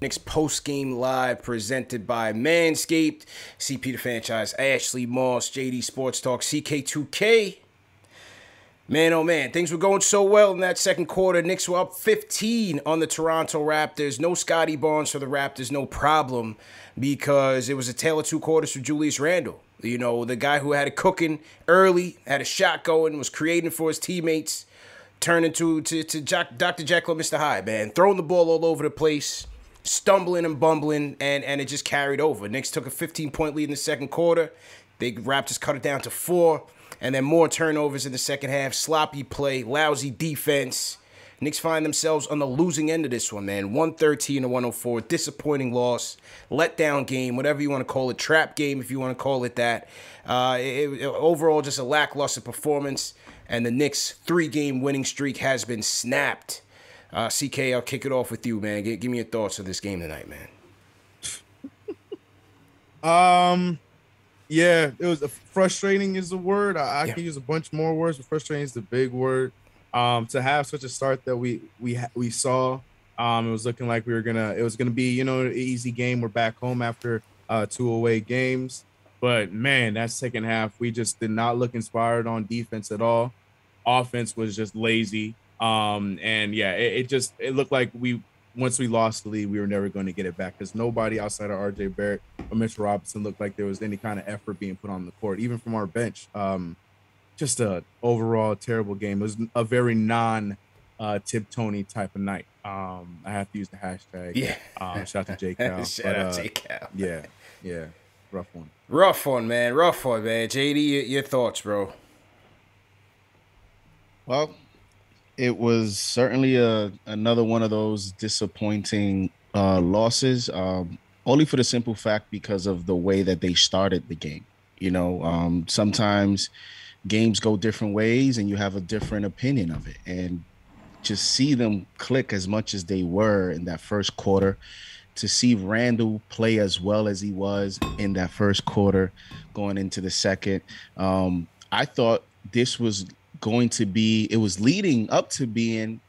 Knicks post game live presented by Manscaped, CP the franchise, Ashley Moss, JD Sports Talk, CK2K. Man, oh man, things were going so well in that second quarter. Knicks were up 15 on the Toronto Raptors. No Scottie Barnes for the Raptors, no problem, because it was a tale of two quarters for Julius Randle. You know, the guy who had it cooking early, had a shot going, was creating for his teammates, turned into to, to Jack, Dr. Jekyll and Mr. Hyde, man. Throwing the ball all over the place stumbling and bumbling, and and it just carried over. Knicks took a 15 point lead in the second quarter. They Raptors cut it down to four, and then more turnovers in the second half. Sloppy play, lousy defense. Knicks find themselves on the losing end of this one, man. 113 to 104. Disappointing loss. Letdown game, whatever you want to call it. Trap game, if you want to call it that. Uh, it, it, overall, just a lackluster performance. And the Knicks' three game winning streak has been snapped. Uh, CK, I'll kick it off with you, man. Give, give me your thoughts of this game tonight, man. um, yeah, it was frustrating is the word. I, I yeah. can use a bunch more words, but frustrating is the big word. Um, to have such a start that we we we saw, um, it was looking like we were gonna. It was gonna be you know an easy game. We're back home after uh, two away games, but man, that second half we just did not look inspired on defense at all. Offense was just lazy. Um, and yeah, it, it, just it looked like we once we lost the lead, we were never going to get it back because nobody outside of RJ Barrett or Mitchell Robinson looked like there was any kind of effort being put on the court, even from our bench. Um, just a overall terrible game. It was a very non uh, Tip Tony type of night. Um, I have to use the hashtag. Yeah. Um, shout out to J Cal. shout but, out uh, J Cal. Yeah. Yeah. Rough one. Rough one, man. Rough one, man. JD, your, your thoughts, bro. Well, it was certainly a another one of those disappointing uh, losses. Um, only for the simple fact because of the way that they started the game. You know, um, sometimes games go different ways, and you have a different opinion of it. And just see them click as much as they were in that first quarter. To see Randle play as well as he was in that first quarter, going into the second, um, I thought this was going to be it was leading up to being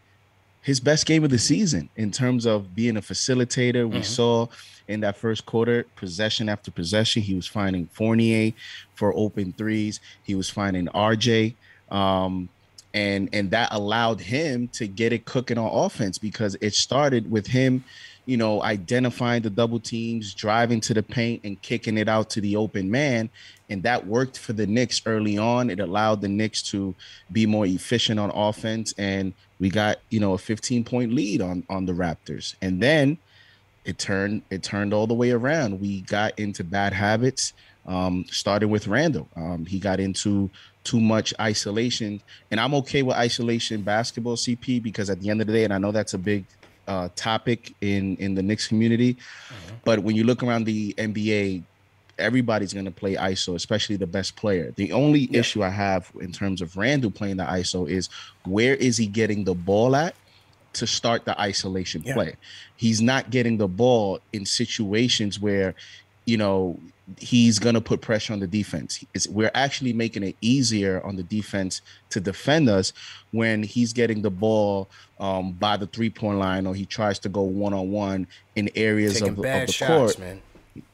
his best game of the season in terms of being a facilitator. Mm-hmm. We saw in that first quarter, possession after possession, he was finding Fournier for open threes. He was finding RJ. Um, and and that allowed him to get it cooking on offense because it started with him you know, identifying the double teams, driving to the paint, and kicking it out to the open man. And that worked for the Knicks early on. It allowed the Knicks to be more efficient on offense. And we got, you know, a 15 point lead on on the Raptors. And then it turned it turned all the way around. We got into bad habits. Um, starting with Randle. Um, he got into too much isolation, and I'm okay with isolation basketball CP because at the end of the day, and I know that's a big uh, topic in in the Knicks community, mm-hmm. but when you look around the NBA, everybody's going to play ISO, especially the best player. The only yeah. issue I have in terms of Randle playing the ISO is where is he getting the ball at? to start the isolation yeah. play. He's not getting the ball in situations where, you know, he's going to put pressure on the defense. It's, we're actually making it easier on the defense to defend us when he's getting the ball um, by the three point line or he tries to go one on one in areas of, of, the shots, court, man.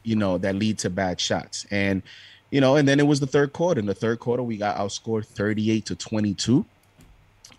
you know, that lead to bad shots. And, you know, and then it was the third quarter. In the third quarter, we got outscored 38 to 22.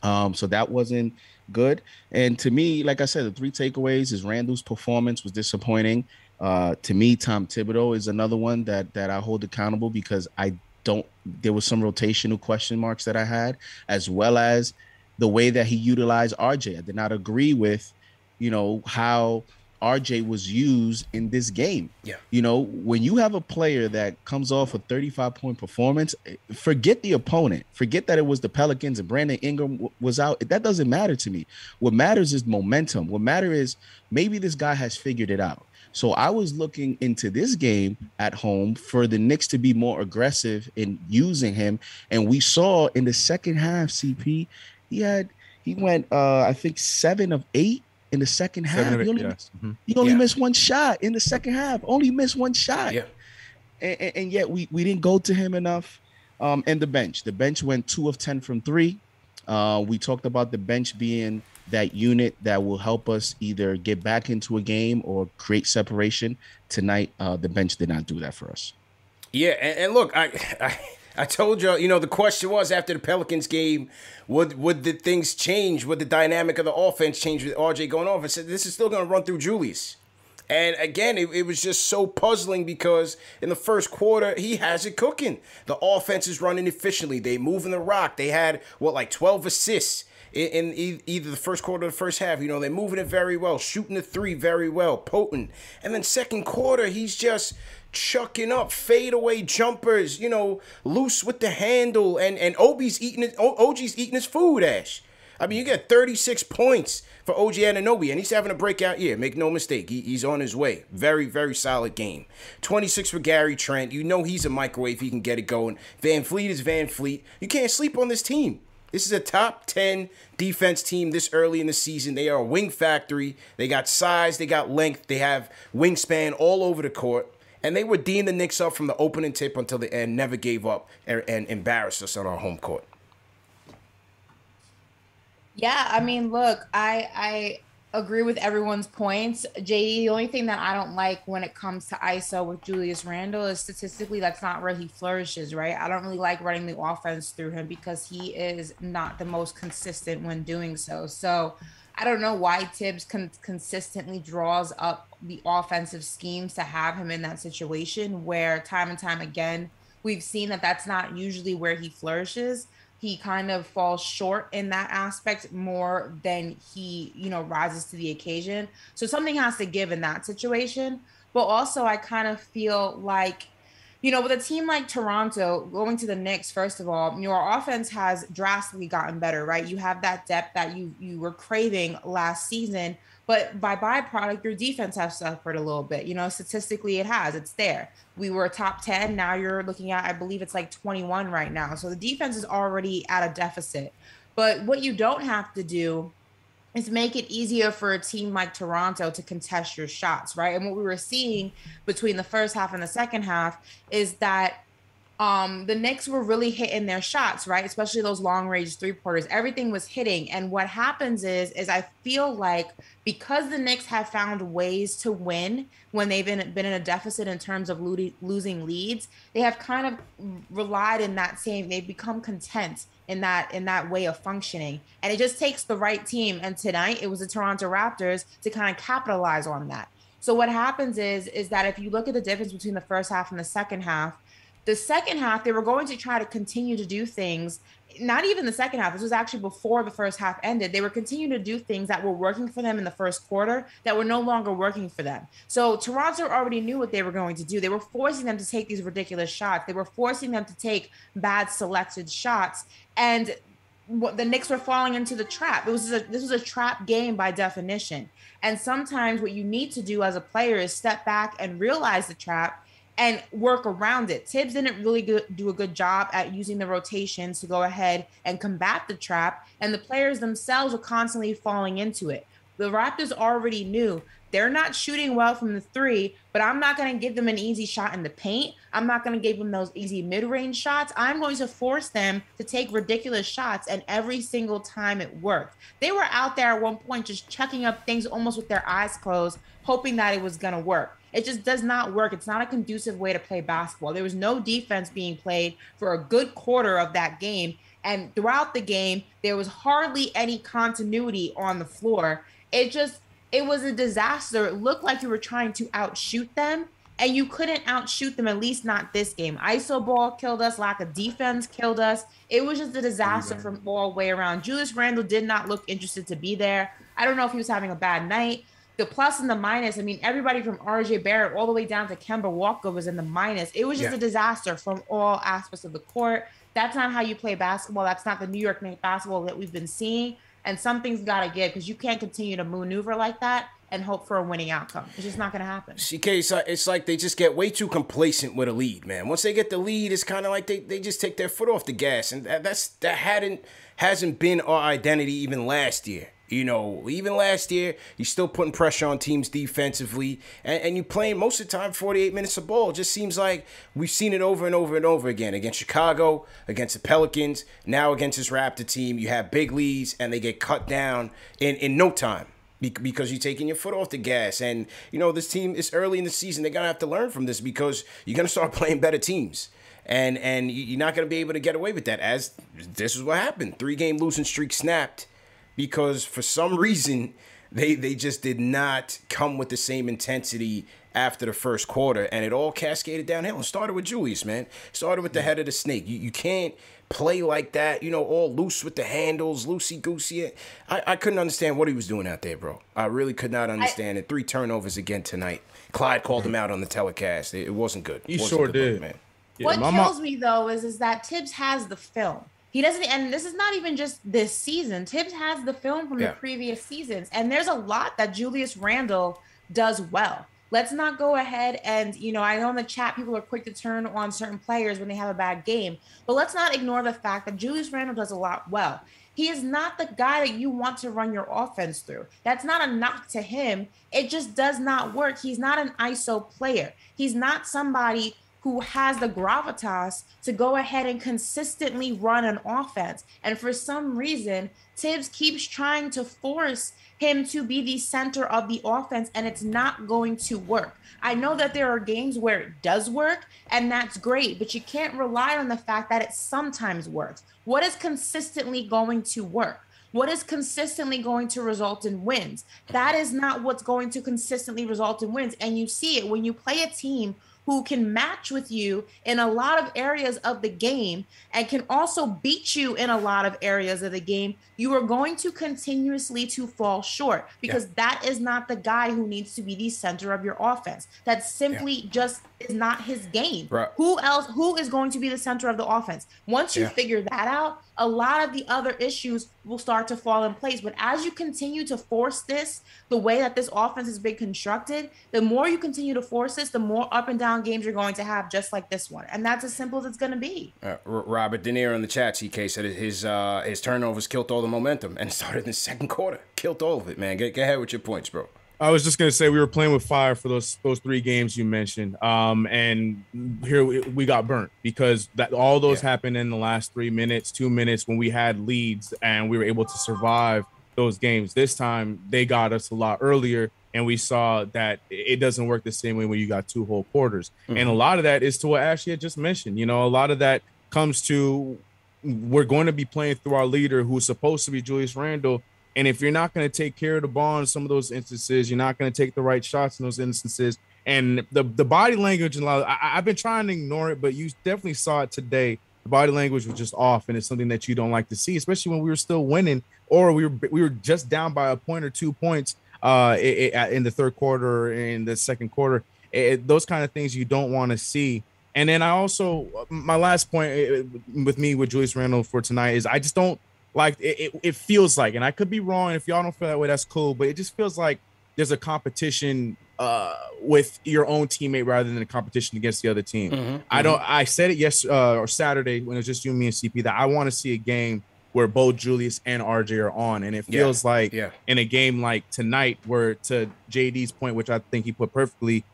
Um, so that wasn't good. And to me, like I said, the three takeaways is Randle's performance was disappointing. Uh, to me, Tom Thibodeau is another one that that I hold accountable because I don't. There was some rotational question marks that I had, as well as the way that he utilized RJ. I did not agree with, you know, how RJ was used in this game. Yeah. You know, when you have a player that comes off a 35 point performance, forget the opponent. Forget that it was the Pelicans and Brandon Ingram was out. That doesn't matter to me. What matters is momentum. What matters is maybe this guy has figured it out. So I was looking into this game at home for the Knicks to be more aggressive in using him. And we saw in the second half, CP, he had he went uh I think seven of eight in the second half. Seven, He only, yes. mm-hmm. he only yeah. missed one shot in the second half. Only missed one shot. Yeah. And, and, and yet we we didn't go to him enough. Um, and the bench. The bench went two of ten from three. Uh, we talked about the bench being that unit that will help us either get back into a game or create separation. Tonight, uh, the bench did not do that for us. Yeah, and, and look, I, I I told you, you know, the question was after the Pelicans game, would would the things change? Would the dynamic of the offense change with RJ going off? I said this is still going to run through Julius. And again, it, it, was just so puzzling because in the first quarter, he has it cooking. The offense is running efficiently. They moving the rock. They had what like 12 assists in, either the first quarter or the first half. You know, they're moving it very well, shooting the three very well, potent. And then second quarter, he's just chucking up fadeaway jumpers, you know, loose with the handle, and and Obi's eating it. OG's eating his food, Ash. I mean, you get 36 points for OG Anunoby, and he's having a breakout year. Make no mistake, he, he's on his way. Very, very solid game. 26 for Gary Trent. You know he's a microwave. He can get it going. VanVleet is VanVleet. You can't sleep on this team. This is a top 10 defense team this early in the season. They are a wing factory. They got size, they got length, they have wingspan all over the court. And they were D'ing the Knicks up from the opening tip until the end, never gave up and, and embarrassed us on our home court. Yeah, I mean, look, I I agree with everyone's points. JD, the only thing that I don't like when it comes to ISO with Julius Randle is statistically that's not where he flourishes, right? I don't really like running the offense through him because he is not the most consistent when doing so. So I don't know why Thibs con- consistently draws up the offensive schemes to have him in that situation where time and time again we've seen that that's not usually where he flourishes. He kind of falls short in that aspect more than he, you know, rises to the occasion. So something has to give in that situation. But also, I kind of feel like you know, with a team like Toronto going to the Knicks, first of all, your offense has drastically gotten better, right? You have that depth that you you were craving last season, but by byproduct, your defense has suffered a little bit. You know, statistically, it has. It's there. We were top 10. Now you're looking at, I believe it's like 21 right now. So the defense is already at a deficit. But what you don't have to do is make it easier for a team like Toronto to contest your shots, right? And what we were seeing between the first half and the second half is that um the Knicks were really hitting their shots, right? Especially those long range three pointers. Everything was hitting. And what happens is is I feel like because the Knicks have found ways to win when they've been, been in a deficit in terms of lo- losing leads, they have kind of relied in that same, they've become content in that in that way of functioning. And it just takes the right team. And tonight it was the Toronto Raptors to kind of capitalize on that. So what happens is is that if you look at the difference between the first half and the second half, the second half they were going to try to continue to do things not even the second half. This was actually before the first half ended. They were continuing to do things that were working for them in the first quarter that were no longer working for them. So Toronto already knew what they were going to do. They were forcing them to take these ridiculous shots. They were forcing them to take bad selected shots. And the Knicks were falling into the trap. It was a, this was a trap game by definition. And sometimes what you need to do as a player is step back and realize the trap and work around it. Thibs didn't really do a good job at using the rotations to go ahead and combat the trap, and the players themselves were constantly falling into it. The Raptors already knew they're not shooting well from the three, but I'm not going to give them an easy shot in the paint. I'm not going to give them those easy mid range shots. I'm going to force them to take ridiculous shots, and every single time it worked. They were out there at one point just chucking up things almost with their eyes closed, hoping that it was going to work. It just does not work. It's not a conducive way to play basketball. There was no defense being played for a good quarter of that game. And throughout the game, there was hardly any continuity on the floor. It just, it was a disaster. It looked like you were trying to outshoot them, and you couldn't outshoot them, at least not this game. ISO ball killed us, lack of defense killed us. It was just a disaster from all the way around. Julius Randle did not look interested to be there. I don't know if he was having a bad night the plus and the minus. I mean, everybody from RJ Barrett all the way down to Kemba Walker was in the minus. It was just yeah. a disaster from all aspects of the court. That's not how you play basketball. That's not the New York Knicks basketball that we've been seeing. And something's got to give because you can't continue to maneuver like that and hope for a winning outcome. It's just not going to happen. CK, it's like, it's like they just get way too complacent with a lead, man. Once they get the lead, it's kind of like they, they just take their foot off the gas, and that, that's that hadn't hasn't been our identity even last year. You know, even last year, you're still putting pressure on teams defensively, and, and you playing most of the time 48 minutes of ball. It just seems like we've seen it over and over and over again against Chicago, against the Pelicans, now against this Raptor team. You have big leads, and they get cut down in, in no time because you're taking your foot off the gas. And, you know, this team is early in the season. They're going to have to learn from this because you're going to start playing better teams. And, and you're not going to be able to get away with that, as this is what happened. Three game losing streak snapped because for some reason they they just did not come with the same intensity after the first quarter, and it all cascaded downhill. And started with Julius, man. Started with the head of the snake. You you can't play like that, you know, all loose with the handles, loosey goosey. I, I couldn't understand what he was doing out there, bro. I really could not understand I, it. Three turnovers again tonight. Clyde called him out on the telecast. It, it wasn't good. He wasn't sure good did, look, man. Yeah, what kills me though is is that Thibs has the film. He doesn't, and this is not even just this season. Thibs has the film from yeah. the previous seasons, and there's a lot that Julius Randle does well. Let's not go ahead and, you know, I know in the chat people are quick to turn on certain players when they have a bad game, but let's not ignore the fact that Julius Randle does a lot well. He is not the guy that you want to run your offense through. That's not a knock to him. It just does not work. He's not an ISO player. He's not somebody who has the gravitas to go ahead and consistently run an offense. And for some reason, Thibs keeps trying to force him to be the center of the offense, and it's not going to work. I know that there are games where it does work, and that's great, but you can't rely on the fact that it sometimes works. What is consistently going to work? What is consistently going to result in wins? That is not what's going to consistently result in wins. And you see it when you play a team who can match with you in a lot of areas of the game and can also beat you in a lot of areas of the game, you are going to continuously to fall short because yeah. that is not the guy who needs to be the center of your offense. That simply yeah. just is not his game. Right. Who else who is going to be the center of the offense? Once you yeah. figure that out, a lot of the other issues will start to fall in place. But as you continue to force this, the way that this offense has been constructed, the more you continue to force this, the more up and down games you're going to have, just like this one. And that's as simple as it's going to be. Uh, Robert De Niro in the chat, CK said his uh, his turnovers killed all the momentum and started in the second quarter. Killed all of it, man. Get, get ahead with your points, bro. I was just gonna say we were playing with fire for those those three games you mentioned, um, and here we, we, got burnt because that all those yeah. happened in the last three minutes, two minutes when we had leads and we were able to survive those games. This time they got us a lot earlier, and we saw that it doesn't work the same way when you got two whole quarters. Mm-hmm. And a lot of that is to what Ashley had just mentioned. You know, a lot of that comes to we're going to be playing through our leader who's supposed to be Julius Randle. And if you're not going to take care of the ball in some of those instances, you're not going to take the right shots in those instances. And the the body language and a lot of, I, I've been trying to ignore it, but you definitely saw it today. The body language was just off, and it's something that you don't like to see, especially when we were still winning or we were we were just down by a point or two points uh in the third quarter in the second quarter. It, those kind of things you don't want to see. And then I also my last point with me with Julius Randle for tonight is I just don't like it, it, it feels like, and I could be wrong. If y'all don't feel that way, that's cool. But it just feels like there's a competition uh, with your own teammate rather than a competition against the other team. Mm-hmm, I don't. Mm-hmm. I said it yes uh, or Saturday when it was just you, me, and CP that I want to see a game where both Julius and RJ are on, and it feels yeah, like yeah. in a game like tonight, where to JD's point, which I think he put perfectly,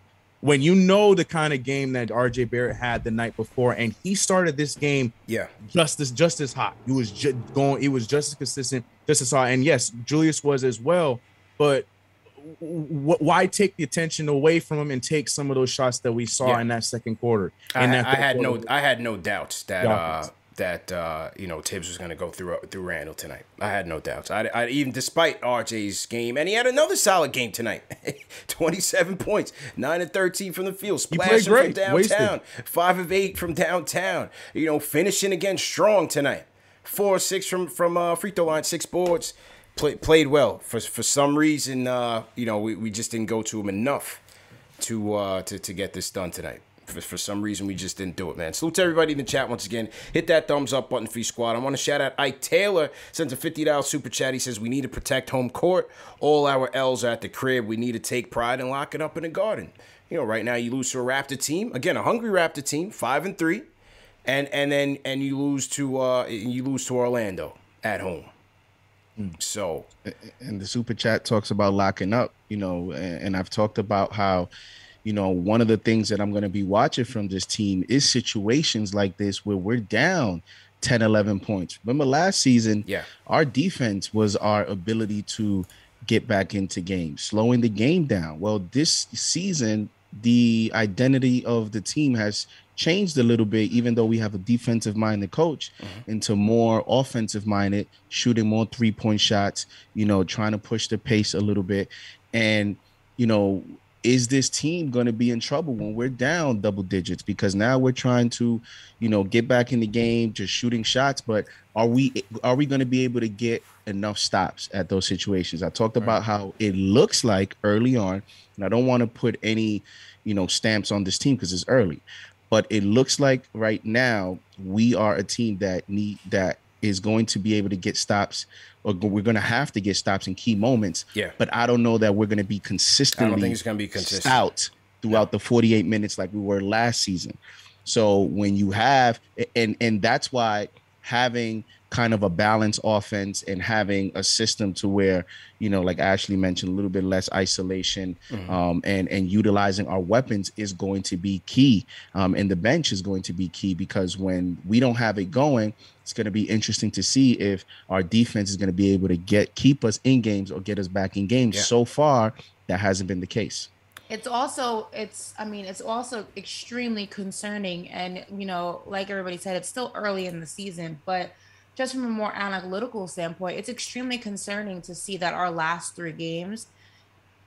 when you know the kind of game that RJ Barrett had the night before, and he started this game, yeah, just as just as hot. He was just going. He was just as consistent, just as hot. And yes, Julius was as well. But w- why take the attention away from him and take some of those shots that we saw yeah. in that second quarter? I, I had quarter. no, I had no doubts that. Uh, that uh, you know Thibs was going to go through through Randle tonight. I had no doubts. I, I even despite RJ's game, and he had another solid game tonight. Twenty seven points, nine and thirteen from the field, splashing from downtown, Wasted. five of eight from downtown. You know, finishing again strong tonight. Four six from from uh, free throw line, six boards. Play, played well. For for some reason, uh, you know, we, we just didn't go to him enough to uh, to to get this done tonight for, for some reason we just didn't do it, man. Salute to everybody in the chat once again. Hit that thumbs up button for your squad. I want to shout out Ike Taylor sends a fifty dollars super chat. He says we need to protect home court. All our L's are at the crib. We need to take pride and lock it up in the garden. You know, right now you lose to a Raptor team again, a hungry Raptor team, five and three, and and then and you lose to uh you lose to Orlando at home. So, and the super chat talks about locking up, you know, and I've talked about how you know, one of the things that I'm going to be watching from this team is situations like this where we're down 10, 11 points. Remember last season, yeah, our defense was our ability to get back into games, slowing the game down. Well, this season, the identity of the team has changed a little bit, even though we have a defensive minded coach, mm-hmm. into more offensive minded, shooting more three point shots, you know, trying to push the pace a little bit. And, you know, is this team going to be in trouble when we're down double digits because now we're trying to you know get back in the game just shooting shots but are we are we going to be able to get enough stops at those situations i talked right. about how it looks like early on and i don't want to put any you know stamps on this team because it's early but it looks like right now we are a team that need that is going to be able to get stops or we're going to have to get stops in key moments. Yeah. But I don't know that we're going to be consistently. I don't think it's going to be consistent. Stout throughout the 48 minutes like we were last season. So when you have and and that's why having kind of a balanced offense and having a system to where you know like ashley mentioned a little bit less isolation mm-hmm. um, and and utilizing our weapons is going to be key um, and the bench is going to be key because when we don't have it going it's going to be interesting to see if our defense is going to be able to get keep us in games or get us back in games yeah. so far that hasn't been the case it's also it's i mean it's also extremely concerning and you know like everybody said it's still early in the season but just from a more analytical standpoint, it's extremely concerning to see that our last three games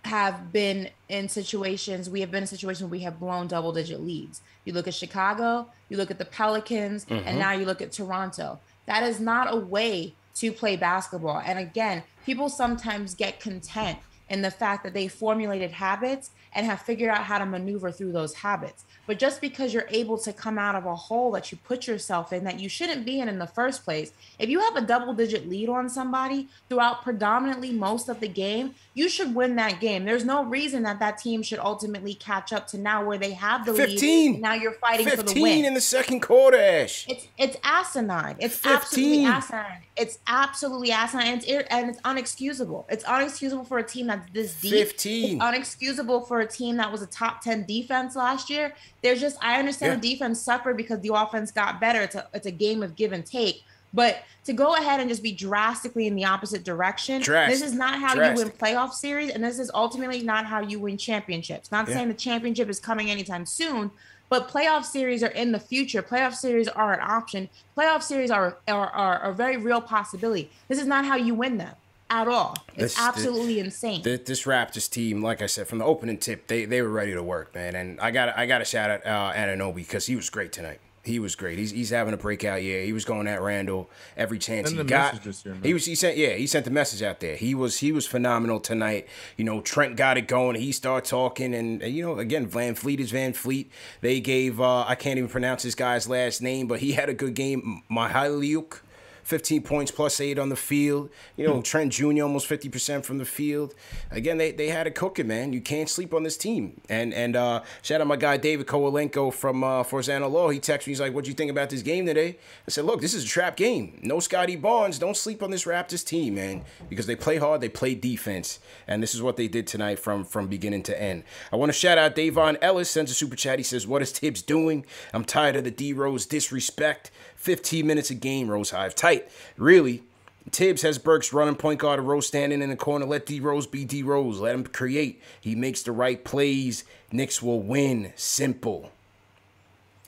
have been in situations we have been in situations where we have blown double digit leads. You look at Chicago, you look at the Pelicans, mm-hmm. and now you look at Toronto. That is not a way to play basketball. And again, people sometimes get content in the fact that they formulated habits and have figured out how to maneuver through those habits. But just because you're able to come out of a hole that you put yourself in that you shouldn't be in in the first place, if you have a double digit lead on somebody throughout predominantly most of the game, you should win that game. There's no reason that that team should ultimately catch up to now where they have the 15, lead. Now you're fighting for the win. 15 in the second quarter, Ash. It's it's asinine. It's 15. absolutely asinine. It's absolutely asinine, and it's, and it's unexcusable. It's unexcusable for a team that's this deep. 15. It's unexcusable for a team that was a top 10 defense last year. There's just I understand yeah. the defense suffered because the offense got better. It's a it's a game of give and take. But to go ahead and just be drastically in the opposite direction, Drastic. this is not how Drastic. you win playoff series, and this is ultimately not how you win championships. Not yeah. saying the championship is coming anytime soon, But playoff series are in the future. Playoff series are an option. Playoff series are are, are a very real possibility. This is not how you win them at all. It's this, absolutely this, insane. This, this, Raptors team, like I said, from the opening tip, they they were ready to work, man. And I got I got to shout out uh, Anunoby because he was great tonight. He was great. He's, he's having a breakout year. He was going at Randle every chance he got. Year, he was he sent yeah he sent the message out there. He was he was phenomenal tonight. You know Trent got it going. He started talking and, and you know again VanVleet is VanVleet. They gave uh, I can't even pronounce this guy's last name, but he had a good game. Mykhailiuk 15 points plus eight on the field. You know, Trent Jr. almost 50% from the field. Again, they, they had it cooking, man. You can't sleep on this team. And and uh, shout out my guy David Kowalenko from uh, Forzano Law. He texted me. He's like, "What do you think about this game today?" I said, "Look, this is a trap game. No Scottie Barnes. Don't sleep on this Raptors team, man, because they play hard. They play defense, and this is what they did tonight from from beginning to end." I want to shout out Davon Ellis. Sends a super chat. He says, "What is Thibs doing? I'm tired of the D Rose disrespect." 15 minutes a game, Rose Hive. Tight. Really, Thibs has Burks running point guard, of Rose standing in the corner. Let D Rose be D Rose. Let him create. He makes the right plays. Knicks will win. Simple.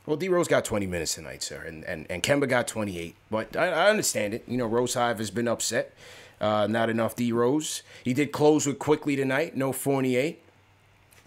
Well, D Rose got 20 minutes tonight, sir, and, and, and Kemba got 28. But I, I understand it. You know, Rose Hive has been upset. Uh, not enough D Rose. He did close with Quickly tonight. No Fournier.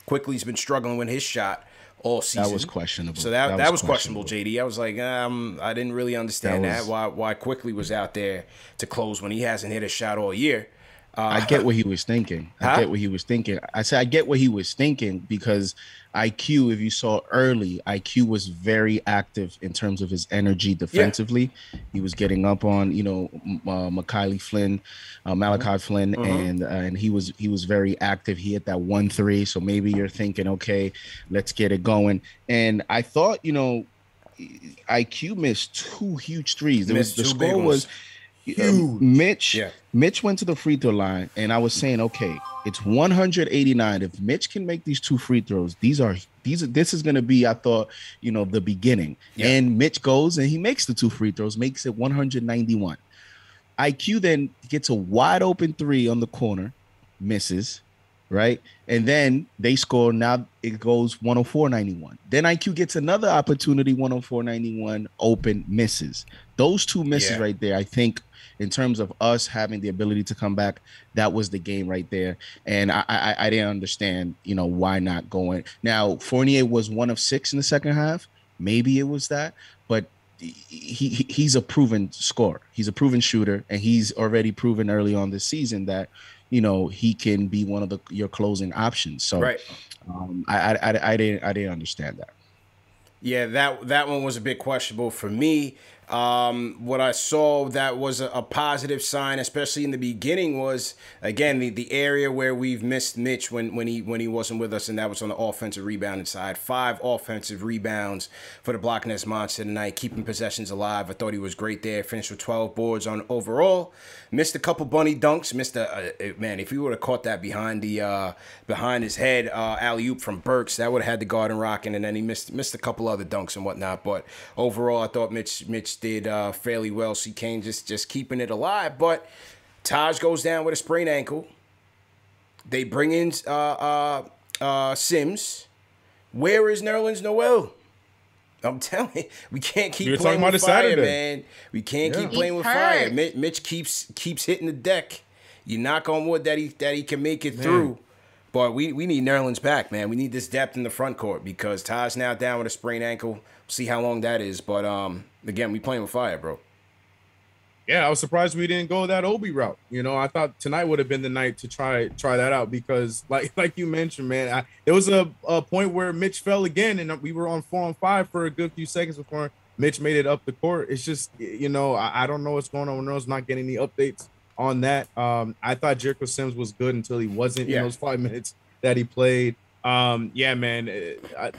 Quickley's been struggling with his shot all season. That was questionable. So that, that, that was, questionable, questionable, JD. I was like, um, I didn't really understand that, was, that, Why why Quickley was out there to close when he hasn't hit a shot all year. Uh, I get what he was thinking. I huh? get what he was thinking. I said I get what he was thinking because IQ, if you saw early, IQ was very active in terms of his energy defensively. Yeah. He was getting up on you know uh, Macaulay Flynn, uh, Malachi mm-hmm. Flynn, uh-huh. and uh, and he was he was very active. He hit that one three. So maybe you're thinking, okay, let's get it going. And I thought, you know, IQ missed two huge threes. There was, the score was uh, Mitch, yeah. Mitch went to the free throw line, and I was saying, okay, it's 189. If Mitch can make these two free throws, these are these are this is gonna be, I thought, you know, the beginning. Yeah. And Mitch goes and he makes the two free throws, makes it 191. IQ then gets a wide open three on the corner, misses, right? And then they score. Now it goes 104.91. Then IQ gets another opportunity, 104.91, open, misses. Those two misses yeah. right there, I think in terms of us having the ability to come back, that was the game right there. And I, I, I didn't understand, you know, why not going. Now Fournier was one of six in the second half. Maybe it was that, but he he's a proven scorer. He's a proven shooter, and he's already proven early on this season that you know he can be one of the your closing options. So, right. um, I, I I didn't I didn't understand that. Yeah, that that one was a bit questionable for me. Um, what I saw that was a, positive sign, especially in the beginning, was again the, the area where we've missed Mitch when, when he when he wasn't with us, and that was on the offensive rebounding side. Five offensive rebounds for the Block Monster tonight, keeping possessions alive. I thought he was great there. Finished with 12 boards on overall. Missed a couple bunny dunks. Missed a, a man. If he would have caught that behind the uh, behind his head, uh, alley oop from Burks, that would have had the garden rocking, and then he missed missed a couple other dunks and whatnot. But overall, I thought Mitch Mitch did uh, fairly well. C. Kane just just keeping it alive. But Taj goes down with a sprained ankle. They bring in uh, uh, uh, Sims. Where is Nerlens Noel? I'm telling you, we can't keep playing with fire, Saturday. man. We can't yeah. keep playing He's with hurt. fire. Mitch, Mitch, keeps keeps hitting the deck. You knock on wood that he that he can make it man. through. But we, we need Nerlens back, man. We need this depth in the front court because Taj's now down with a sprained ankle. See how long that is. But um, again, we playing with fire, bro. Yeah, I was surprised we didn't go that Obi route. You know, I thought tonight would have been the night to try try that out because, like like you mentioned, man, I, there was a, a point where Mitch fell again, and we were on four on five for a good few seconds before Mitch made it up the court. It's just, you know, I, I don't know what's going on. We're not getting any updates on that. Um, I thought Jericho Sims was good until he wasn't yeah. in those five minutes that he played. Um, yeah, man, I,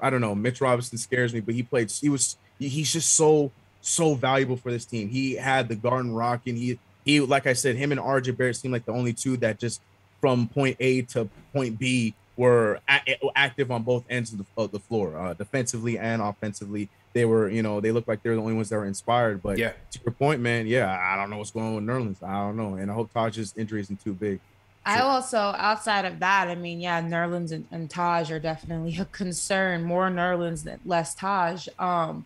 I don't know. Mitch Robinson scares me, but he played. He was. He's just so so valuable for this team. He had the garden rock, and he he like I said, him and RJ Barrett seemed like the only two that just from point A to point B were a- active on both ends of the, of the floor, uh, defensively and offensively. They were, you know, they looked like they're the only ones that were inspired. But yeah, to your point, man, yeah, I don't know what's going on with Nerlens. I don't know, and I hope Taj's injury isn't too big. I also, outside of that, I mean, yeah, Nerlens and, and Taj are definitely a concern. More Nerlens than less Taj. Um,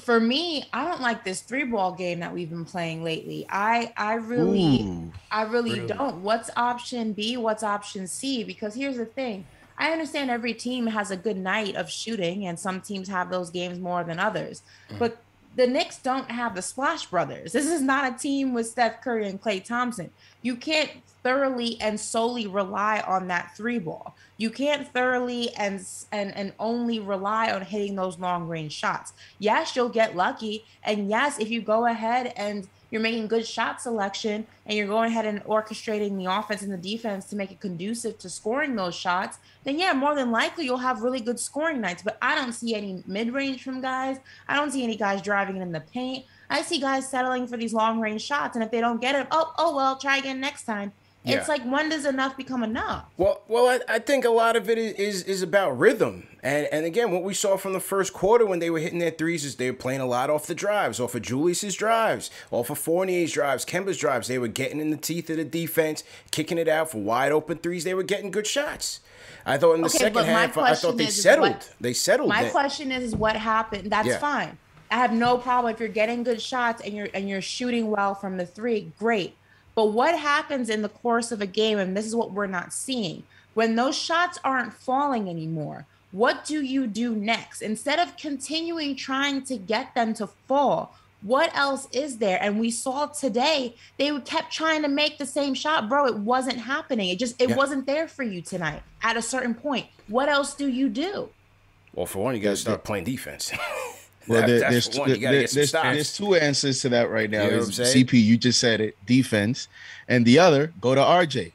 for me, I don't like this three ball game that we've been playing lately. I I really Ooh, I really, really, don't. What's option B? What's option C? Because here's the thing. I understand every team has a good night of shooting and some teams have those games more than others. Mm. But the Knicks don't have the Splash Brothers. This is not a team with Steph Curry and Klay Thompson. You can't thoroughly and solely rely on that three ball. You can't thoroughly and and and only rely on hitting those long range shots. Yes, you'll get lucky, and yes, if you go ahead and you're making good shot selection and you're going ahead and orchestrating the offense and the defense to make it conducive to scoring those shots, then yeah, more than likely you'll have really good scoring nights. But I don't see any mid range from guys. I don't see any guys driving in the paint. I see guys settling for these long range shots, and if they don't get it, oh oh well, try again next time. Yeah. It's like when does enough become enough? Well, well, I, I think a lot of it is, is, is about rhythm, and and again, what we saw from the first quarter when they were hitting their threes is they were playing a lot off the drives, off of Julius's drives, off of Fournier's drives, Kemba's drives. They were getting in the teeth of the defense, kicking it out for wide open threes. They were getting good shots. I thought in the okay, second half, I thought they settled. What, they settled. My that. question is, what happened? That's yeah. fine. I have no problem if you're getting good shots and you're and you're shooting well from the three. Great. But what happens in the course of a game, and this is what we're not seeing, when those shots aren't falling anymore, what do you do next? Instead of continuing trying to get them to fall, what else is there? And we saw today they kept trying to make the same shot, bro. It wasn't happening. It just it yeah. wasn't there for you tonight. At a certain point, what else do you do? Well, for one, you got to start playing defense. Well, that, there, there's, there, there's, there's, two answers to that right now. You know CP, you just said it, defense, and the other, go to RJ.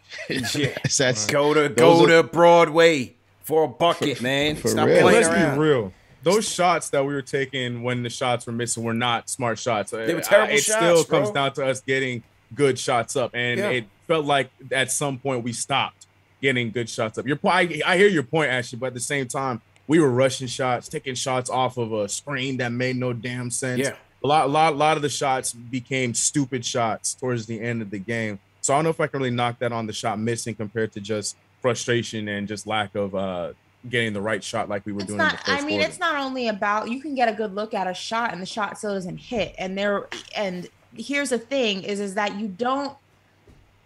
yeah. that's, go to go are, to Broadway for a bucket, for, man. For Stop real. playing Let's around. be real. Those shots that we were taking when the shots were missing were not smart shots. They were uh, terrible I, it shots. still bro. comes down to us getting good shots up, and yeah. it felt like at some point we stopped getting good shots up. Your point, I, I hear your point, Ashley, but at the same time, we were rushing shots, taking shots off of a screen that made no damn sense. Yeah. A lot, a lot, a lot of the shots became stupid shots towards the end of the game. So I don't know if I can really knock that on the shot missing compared to just frustration and just lack of uh getting the right shot like we were it's doing. Not, I mean, quarter. it's not only about you can get a good look at a shot and the shot still doesn't hit. And there, and here's the thing: is is that you don't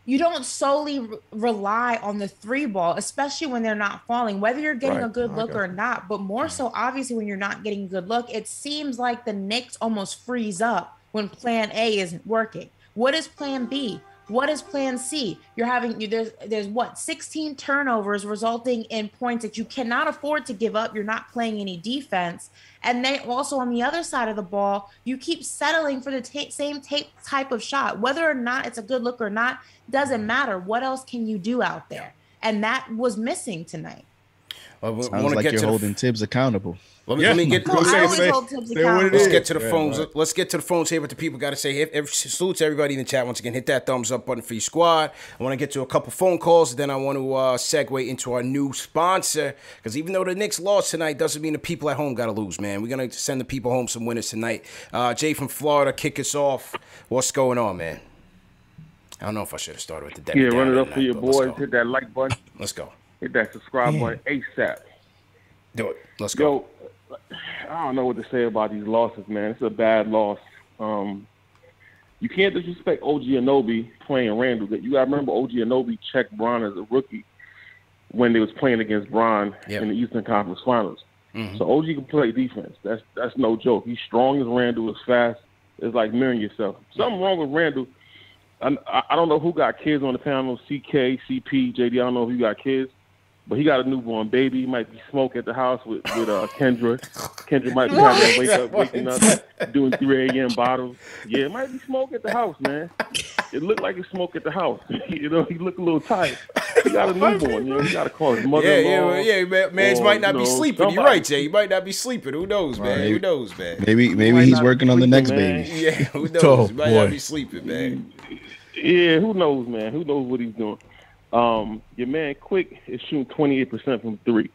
you don't solely re- rely on the three ball, especially when they're not falling, whether you're getting right. a good look or not. But more so, obviously, when you're not getting a good look, it seems like the Knicks almost freeze up when plan A isn't working. What is plan B? What is plan C? You're having you there's there's what 16 turnovers resulting in points that you cannot afford to give up. You're not playing any defense. And then also on the other side of the ball, you keep settling for the t- same t- type of shot. Whether or not it's a good look or not, doesn't matter. What else can you do out there? And that was missing tonight. Well, Sounds like you're holding Thibs accountable. Let me, yeah. let me get. No, say, say, say let's get to the yeah, phones. Right. Let's get to the phones here. What the people got to say. If, if, salute to everybody in the chat once again. Hit that thumbs up button for your squad. I want to get to a couple phone calls. Then I want to uh, segue into our new sponsor. Because even though the Knicks lost tonight, doesn't mean the people at home got to lose. Man, we're gonna send the people home some winners tonight. Uh, Jay from Florida, kick us off. What's going on, man? I don't know if I should have started with the Debbie. Yeah, run it up for your boys. Hit that like button. Let's go. Hit that subscribe button ASAP. Do it. Let's go. Yo, I don't know what to say about these losses, man. It's a bad loss. Um, you can't disrespect OG Anunoby playing Randle. You got to remember OG Anunoby checked Bron as a rookie when they was playing against Bron yep. in the Eastern Conference Finals. Mm-hmm. So OG can play defense. That's that's no joke. He's strong as Randle, is fast. It's like mirroring yourself. Something wrong with Randle. I, I don't know who got kids on the panel. CK, CP, JD. I don't know if you got kids. But he got a newborn baby. He might be smoke at the house with with uh, Kendra. Kendra might be having to wake up, waking up, doing 3 a.m. bottles. Yeah, it might be smoke at the house, man. It looked like it's smoke at the house. you know, he looked a little tired. He got a newborn. You know, he got to call his mother. Yeah, yeah, yeah. Man, man's or, might not be know, sleeping. Somebody. You're right, Jay. He might not be sleeping. Who knows, man? Right. Who knows, man? Maybe maybe he he's working on the next man. baby. Yeah, who knows? Oh, he might boy. not be sleeping, man. Yeah, who knows, man? Who knows what he's doing? Um, your man Quick is shooting 28% from three.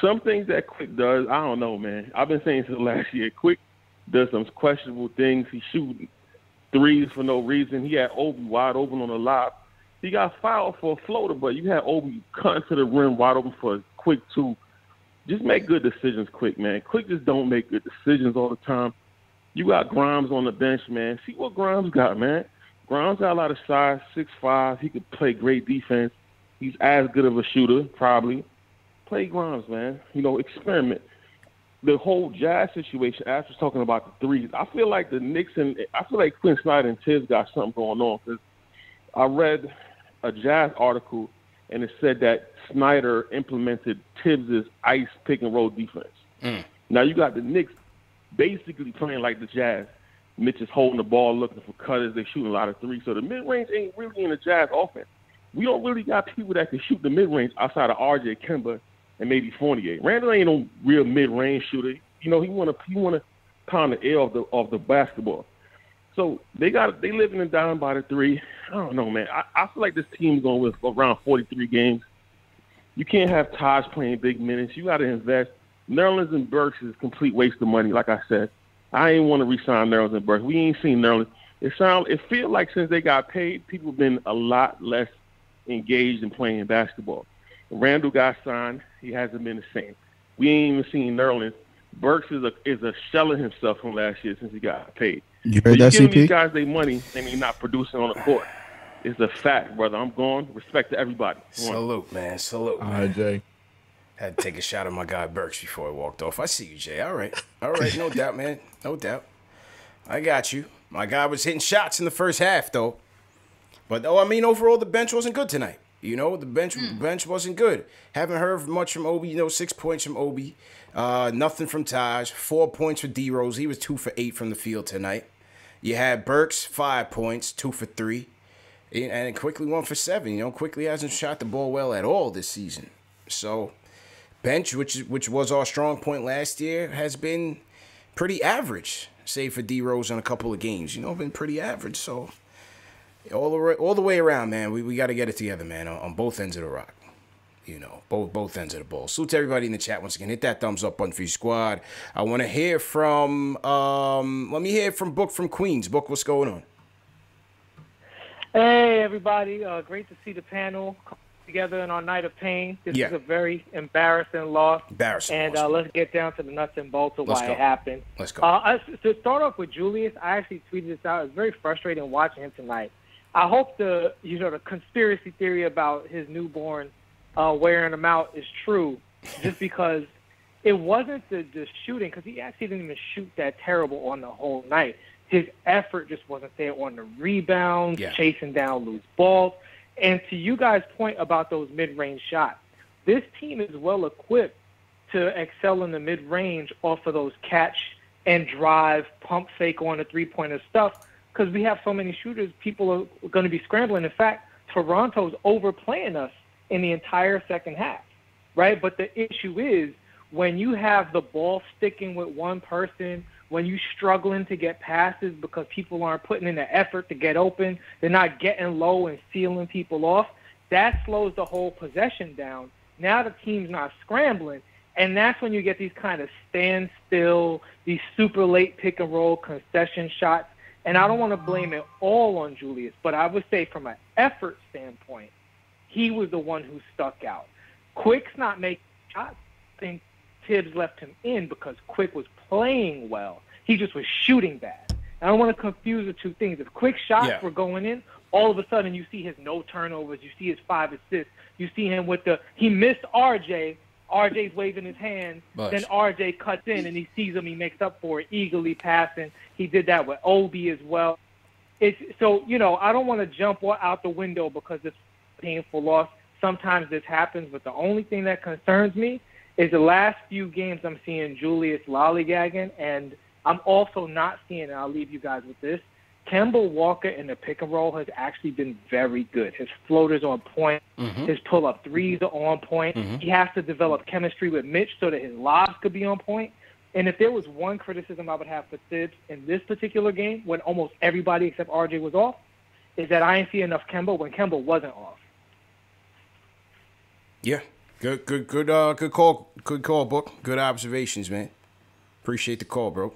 Some things that Quick does, I don't know, man. I've been saying since last year, Quick does some questionable things. He's shooting threes for no reason. He had Obi wide open on the lob. He got fouled for a floater, but you had Obi cutting to the rim wide open for a quick two. Just make good decisions quick, man. Quick just don't make good decisions all the time. You got Grimes on the bench, man. See what Grimes got, man. Grimes got a lot of size, six five. He could play great defense. He's as good of a shooter, probably. Play Grimes, man. You know, experiment. The whole Jazz situation, as was talking about the threes, I feel like the Knicks and I feel like Quin Snyder and Thibs got something going on because I read a Jazz article and it said that Snyder implemented Thibs's ice pick and roll defense. Mm. Now you got the Knicks basically playing like the Jazz. Mitch is holding the ball, looking for cutters. They're shooting a lot of threes, so the mid range ain't really in the Jazz offense. We don't really got people that can shoot the mid range outside of RJ Kemba and maybe Fournier. Randle ain't no real mid range shooter. You know, he wanna he wanna pound the air of the of the basketball. So they got they living and dying by the three. I don't know, man. I, I feel like this team's going with around 43 games. You can't have Taj playing big minutes. You got to invest. Nerlens and Burks is a complete waste of money. Like I said, I ain't want to resign Nerlens and Burks. We ain't seen Nerlens. It sound it feel like since they got paid, people have been a lot less engaged in playing basketball. Randle got signed. He hasn't been the same. We ain't even seen Nerlens. Burks is a is a shell of himself from last year since he got paid. You So heard you that, giving these guys their money and you're not producing on the court. It's a fact, brother. I'm going. Respect to everybody. Salute, man. Salute. All man. right, Jay. Had to take a shot at my guy Burks before I walked off. I see you, Jay. All right. All right. No doubt, man. No doubt. I got you. My guy was hitting shots in the first half, though. But, oh, I mean, overall, the bench wasn't good tonight. You know, the bench bench wasn't good. Haven't heard much from Obi. You know, six points from Obi. Uh, nothing from Taj. Four points for D Rose. He was two for eight from the field tonight. You had Burks, five points, two for three. And- And Quickley one for seven. You know, Quickley hasn't shot the ball well at all this season. So, bench, which which was our strong point last year, has been pretty average, save for D Rose on a couple of games. You know, been pretty average. So all the way, all the way around, man, we, we got to get it together, man, on, on both ends of the rock. You know, both both ends of the ball. Salute to everybody in the chat once again. Hit that thumbs up button for your squad. I want to hear from um let me hear from Book from Queens. Book, what's going on? Hey, everybody. Uh, great to see the panel together in our night of pain. This Yeah. is a very embarrassing loss. Embarrassing And loss. uh, let's get down to the nuts and bolts of Let's why go. it happened. Let's go. Uh, to start off with Julius, I actually tweeted this out. It's very frustrating watching him tonight. I hope the you know the conspiracy theory about his newborn uh, wearing him out is true, just because it wasn't the, the shooting because he actually didn't even shoot that terrible on the whole night. His effort just wasn't there on the rebounds, Yeah. chasing down loose balls. And to you guys' point about those mid-range shots, this team is well equipped to excel in the mid-range off of those catch and drive, pump fake on the three-pointer stuff because we have so many shooters. People are going to be scrambling. In fact, Toronto's overplaying us in the entire second half, right? But the issue is when you have the ball sticking with one person, when you're struggling to get passes because people aren't putting in the effort to get open, they're not getting low and sealing people off. That slows the whole possession down. Now the team's not scrambling, and that's when you get these kind of standstill, these super late pick and roll concession shots. And I don't want to blame it all on Julius, but I would say from an effort standpoint, he was the one who stuck out. Quick's not making shots. I think Thibs left him in because Quick was playing well. He just was shooting bad. I don't want to confuse the two things. If Quick shots Yeah. were going in, all of a sudden you see his no turnovers, you see his five assists, you see him with the he missed RJ. RJ's waving his hand. Bush. Then RJ cuts in and he sees him. He makes up for it, eagerly passing. He did that with Obi as well. It's so you know I don't want to jump out the window because it's a painful loss. Sometimes this happens, but the only thing that concerns me is the last few games I'm seeing Julius lollygagging, and I'm also not seeing. And I'll leave you guys with this. Kemba Walker in the pick and roll has actually been very good. His floaters on point. Mm-hmm. His pull up threes are on point. Mm-hmm. He has to develop chemistry with Mitch so that his lobs could be on point. And if there was one criticism I would have for Thibs in this particular game, when almost everybody except RJ was off, is that I didn't see enough Kemba when Kemba wasn't off. Yeah. Good good good uh good call. Good call, Book. Good observations, man. Appreciate the call, bro.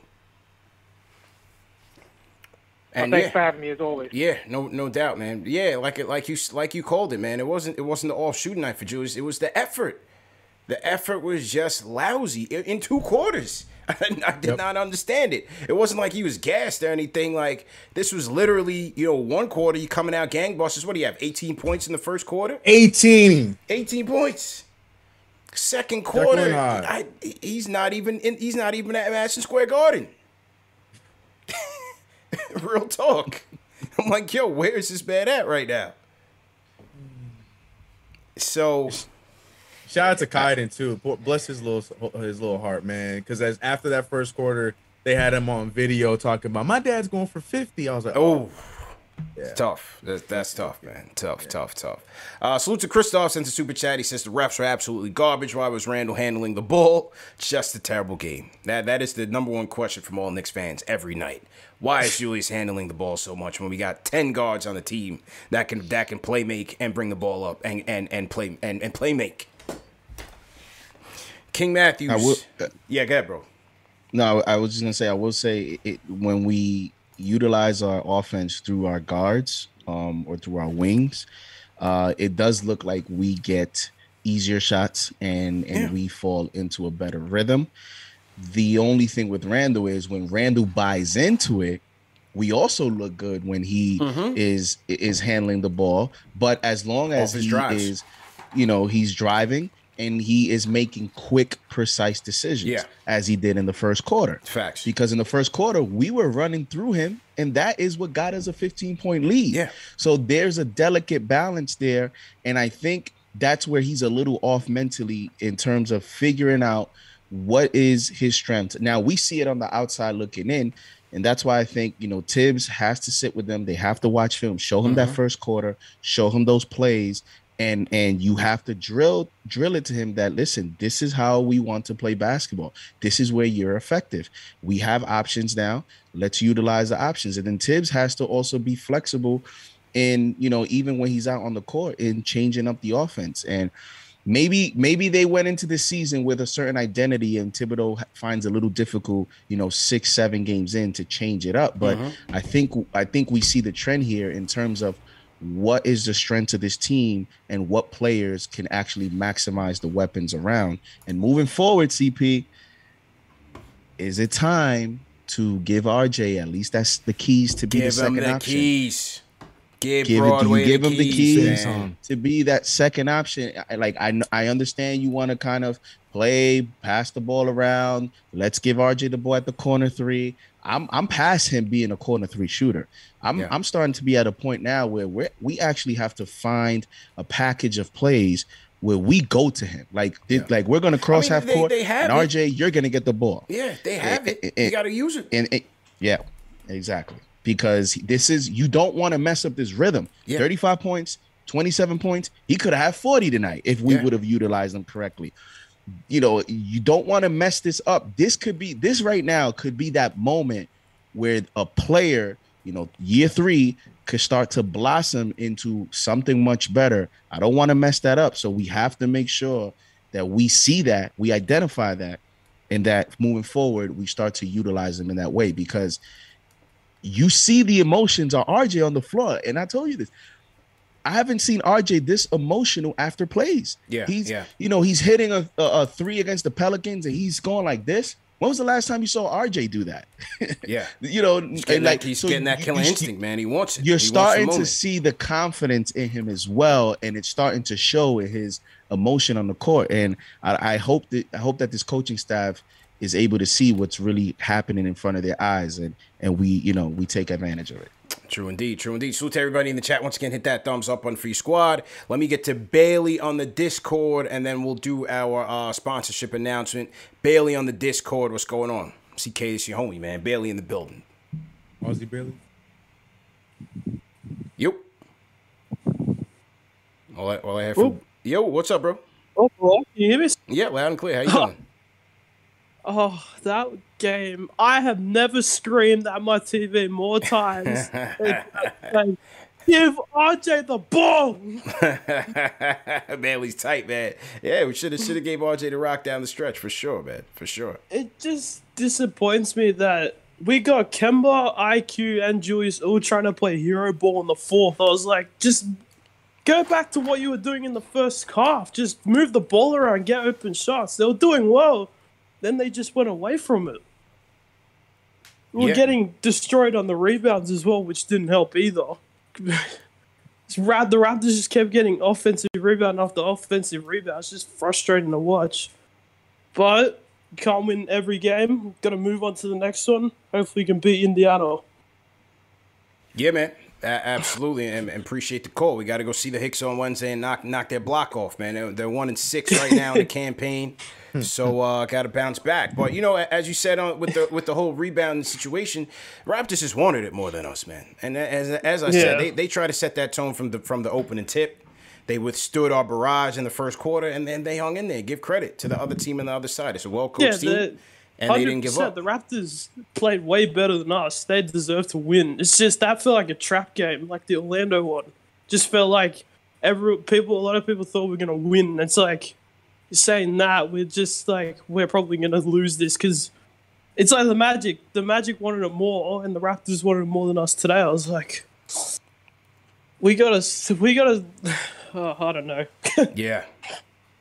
And Thanks yeah. for having me as always. Yeah, no, no doubt, man. Yeah, like it, like you, like you called it, man. It wasn't, it wasn't the off shooting night for Julius. It was the effort. The effort was just lousy in, in two quarters. I did not understand it. It wasn't like he was gassed or anything. Like this was literally, you know, one quarter you coming out gangbusters. What do you have? Eighteen points in the first quarter. 18. 18 points. Second quarter. I, he's not even in, he's not even at Madison Square Garden. Real talk. I'm like, yo, where's this bad at right now? So Shout out to Kaiden too. Bless his little his little heart, man. Because as after that first quarter, they had him on video talking about my dad's going for 50. I was like, oh, Oh, it's tough. That's, that's tough, man. Tough, tough, tough. Uh, salute to Christoph sent a super chat. He says the refs are absolutely garbage. Why was Randle handling the ball? Just a terrible game. That that is the number one question from all Knicks fans every night. Why is Julius handling the ball so much when we got ten guards on the team that can that can play make and bring the ball up and and and play and, and play make? King Matthews. Will- uh, yeah, go ahead, bro. No, I was just gonna say I will say it when we utilize our offense through our guards um, or through our wings, uh, it does look like we get easier shots and and Yeah. we fall into a better rhythm. The only thing with Randle is when Randle buys into it, we also look good when he is is handling the ball. But as long as he drives. is, you know, he's driving and he is making quick, precise decisions, Yeah. as he did in the first quarter. Facts. Because in the first quarter, we were running through him, and that is what got us a 15 point lead. Yeah. So there's a delicate balance there. And I think that's where he's a little off mentally in terms of figuring out what is his strength. Now we see it on the outside looking in. And that's why I think, you know, Thibs has to sit with them. They have to watch film, show him that mm-hmm. first quarter, show him those plays, and and you have to drill drill it to him that listen, this is how we want to play basketball. This is where you're effective. We have options now. Let's utilize the options. And then Thibs has to also be flexible in, you know, even when he's out on the court in changing up the offense. And maybe maybe they went into the season with a certain identity and Thibodeau finds a little difficult, you know, six, seven games in to change it up. But mm-hmm. I think I think we see the trend here in terms of what is the strength of this team and what players can actually maximize the weapons around. And moving forward, CP, is it time to give RJ at least that's the keys to be Give the him second the option? keys. Give, Give it, do Broadway you give the him the keys, man. to be that second option? I, like I, I understand you want to kind of play, pass the ball around. Let's give RJ the ball at the corner three. I'm I'm past him being a corner three shooter. I'm Yeah. I'm starting to be at a point now where we we actually have to find a package of plays where we go to him. Like Yeah. like we're gonna cross mean, half they- court, they have and it. RJ, you're gonna get the ball. Yeah, they have it. Eh, eh, You got to use it. And it, yeah, exactly. Because this is you don't want to mess up this rhythm. Yeah. 35 points, 27 points. He could have had 40 tonight if we Yeah. would have utilized them correctly. You know, you don't want to mess this up. This could be this right now could be that moment where a player, you know, year three could start to blossom into something much better. I don't want to mess that up. So we have to make sure that we see that, we identify that, and that moving forward, we start to utilize them in that way because you see the emotions on RJ on the floor. And I told you this. I haven't seen RJ this emotional after plays. Yeah, he's yeah. you know he's hitting a, a, a three against the Pelicans and he's going like this. When was the last time you saw RJ do that? Yeah. you know, He's and getting, like that, he's so getting that killer you- instinct, man. He wants it. You're He starting to see the confidence in him as well, and it's starting to show in his emotion on the court. And I, I hope that I hope that this coaching staff is able to see what's really happening in front of their eyes, and and we you know we take advantage of it. True indeed, true indeed. Salute to everybody in the chat. Once again, hit that thumbs up on Free Squad. Let me get to Bailey on the Discord, and then we'll do our uh, sponsorship announcement. Bailey on the Discord, what's going on? CK, this your homie, man. Bailey in the building. Ozzy Bailey. Yep. All I, all I have from Yo, what's up, bro? Oh, hello. Can you hear me? Yeah, loud and clear. How you doing? Oh, that game. I have never screamed at my TV more times. game. Give RJ the ball. Bailey's tight, man. Yeah, we should have should have gave RJ the rock down the stretch for sure, man. For sure. It just disappoints me that we got Kemba, IQ, and Julius all trying to play hero ball in the fourth. I was like, just go back to what you were doing in the first half. Just move the ball around, get open shots. They were doing well. Then they just went away from it. We are Yeah. getting destroyed on the rebounds as well, which didn't help either. It's Ra- the Raptors just kept getting offensive rebound after offensive rebound. It's just frustrating to watch. But can't win every game. Got to move on to the next one. Hopefully, we can beat Indiana. Yeah, man. A- absolutely, and, and appreciate the call. We got to go see the Hicks on Wednesday and knock knock their block off, man. They're, they're one and six right now in the campaign, so uh, got to bounce back. But you know, as you said on with the with the whole rebounding situation, Raptors just wanted it more than us, man. And as as I said, they, they try to set that tone from the from the opening tip. They withstood our barrage in the first quarter, and then they hung in there. Give credit to the other team on the other side. It's a well Yeah, coached the, team, and they didn't give up. The Raptors played way better than us. They deserve to win. It's just that felt like a trap game, like the Orlando one. Just felt like every people, a lot of people thought we are gonna win. It's like saying that we're just like we're probably gonna lose this because it's like the Magic. The Magic wanted it more, and the Raptors wanted it more than us today. I was like, we gotta, we gotta. Oh, I don't know. Yeah.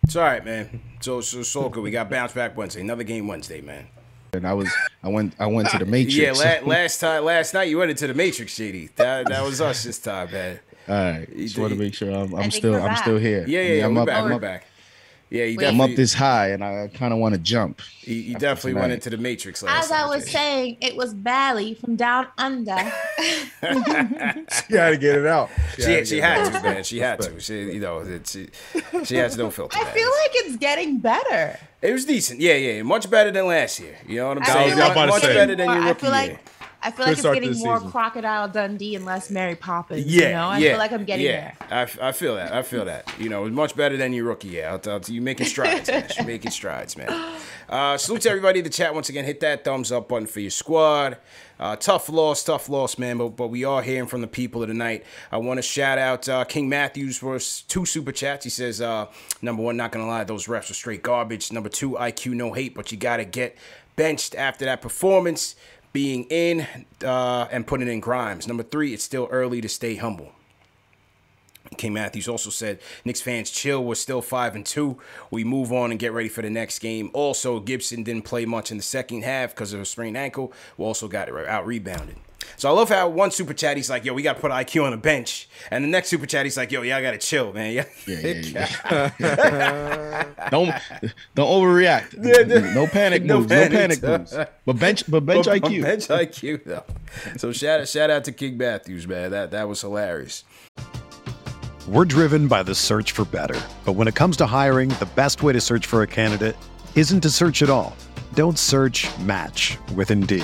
It's all right, man. So so so good. We got bounce back Wednesday. Another game Wednesday, man. And I was, I went, I went to the Matrix. Yeah, la- last time, last night you went into the Matrix, JD. That that was us this time, man. All right, just want to make sure I'm, I'm still, I'm back. still here. Yeah, yeah, yeah. I'm we're up, back. I'm up, back. Yeah, you Wait. I'm up this high, and I kind of want to jump. you, you after definitely went into the Matrix last As I was JD. saying, it was Bailey from down under. She had to get it out. She, she get it had out. to, man. She had to. She, you know, it, she, she has no filter. I man. feel like it's getting better. it was decent. Yeah, yeah, much better than last year. You know what I'm I saying? like much much better than more- your I rookie feel like year. I feel Good like it's getting more season. Crocodile Dundee and less Mary Poppins. Yeah, you know, I yeah, feel like I'm getting yeah. there. I, I feel that. I feel that. You know, it's much better than your rookie year. I'll, tell you, making strides, man. You're making strides, man. Uh, salute to everybody in the chat once again. Hit that thumbs up button for your squad. Uh, tough loss, tough loss, man. But but we are hearing from the people of the night. I want to shout out uh, King Matthews for two super chats. He says, uh, number one, not gonna lie, those refs are straight garbage. Number two, IQ no hate, but you gotta get benched after that performance. Being in uh, and putting in Grimes. Number three, it's still early to stay humble. King Matthews also said Knicks fans chill. We're still five and two. We move on and get ready for the next game. Also, Gibson didn't play much in the second half because of a sprained ankle. We also got out rebounded. So I love how one super chat he's like, "Yo, we got to put IQ on the bench," and the next super chat he's like, "Yo, y'all got to chill, man." Yeah, Yeah, yeah, yeah. don't don't overreact. No panic No moves. panic. No panic moves. But bench, but bench But- but IQ. Bench IQ though. So shout out, shout out to King Matthews, man. That that was hilarious. We're driven by the search for better. But when it comes to hiring, the best way to search for a candidate isn't to search at all. Don't search match with Indeed.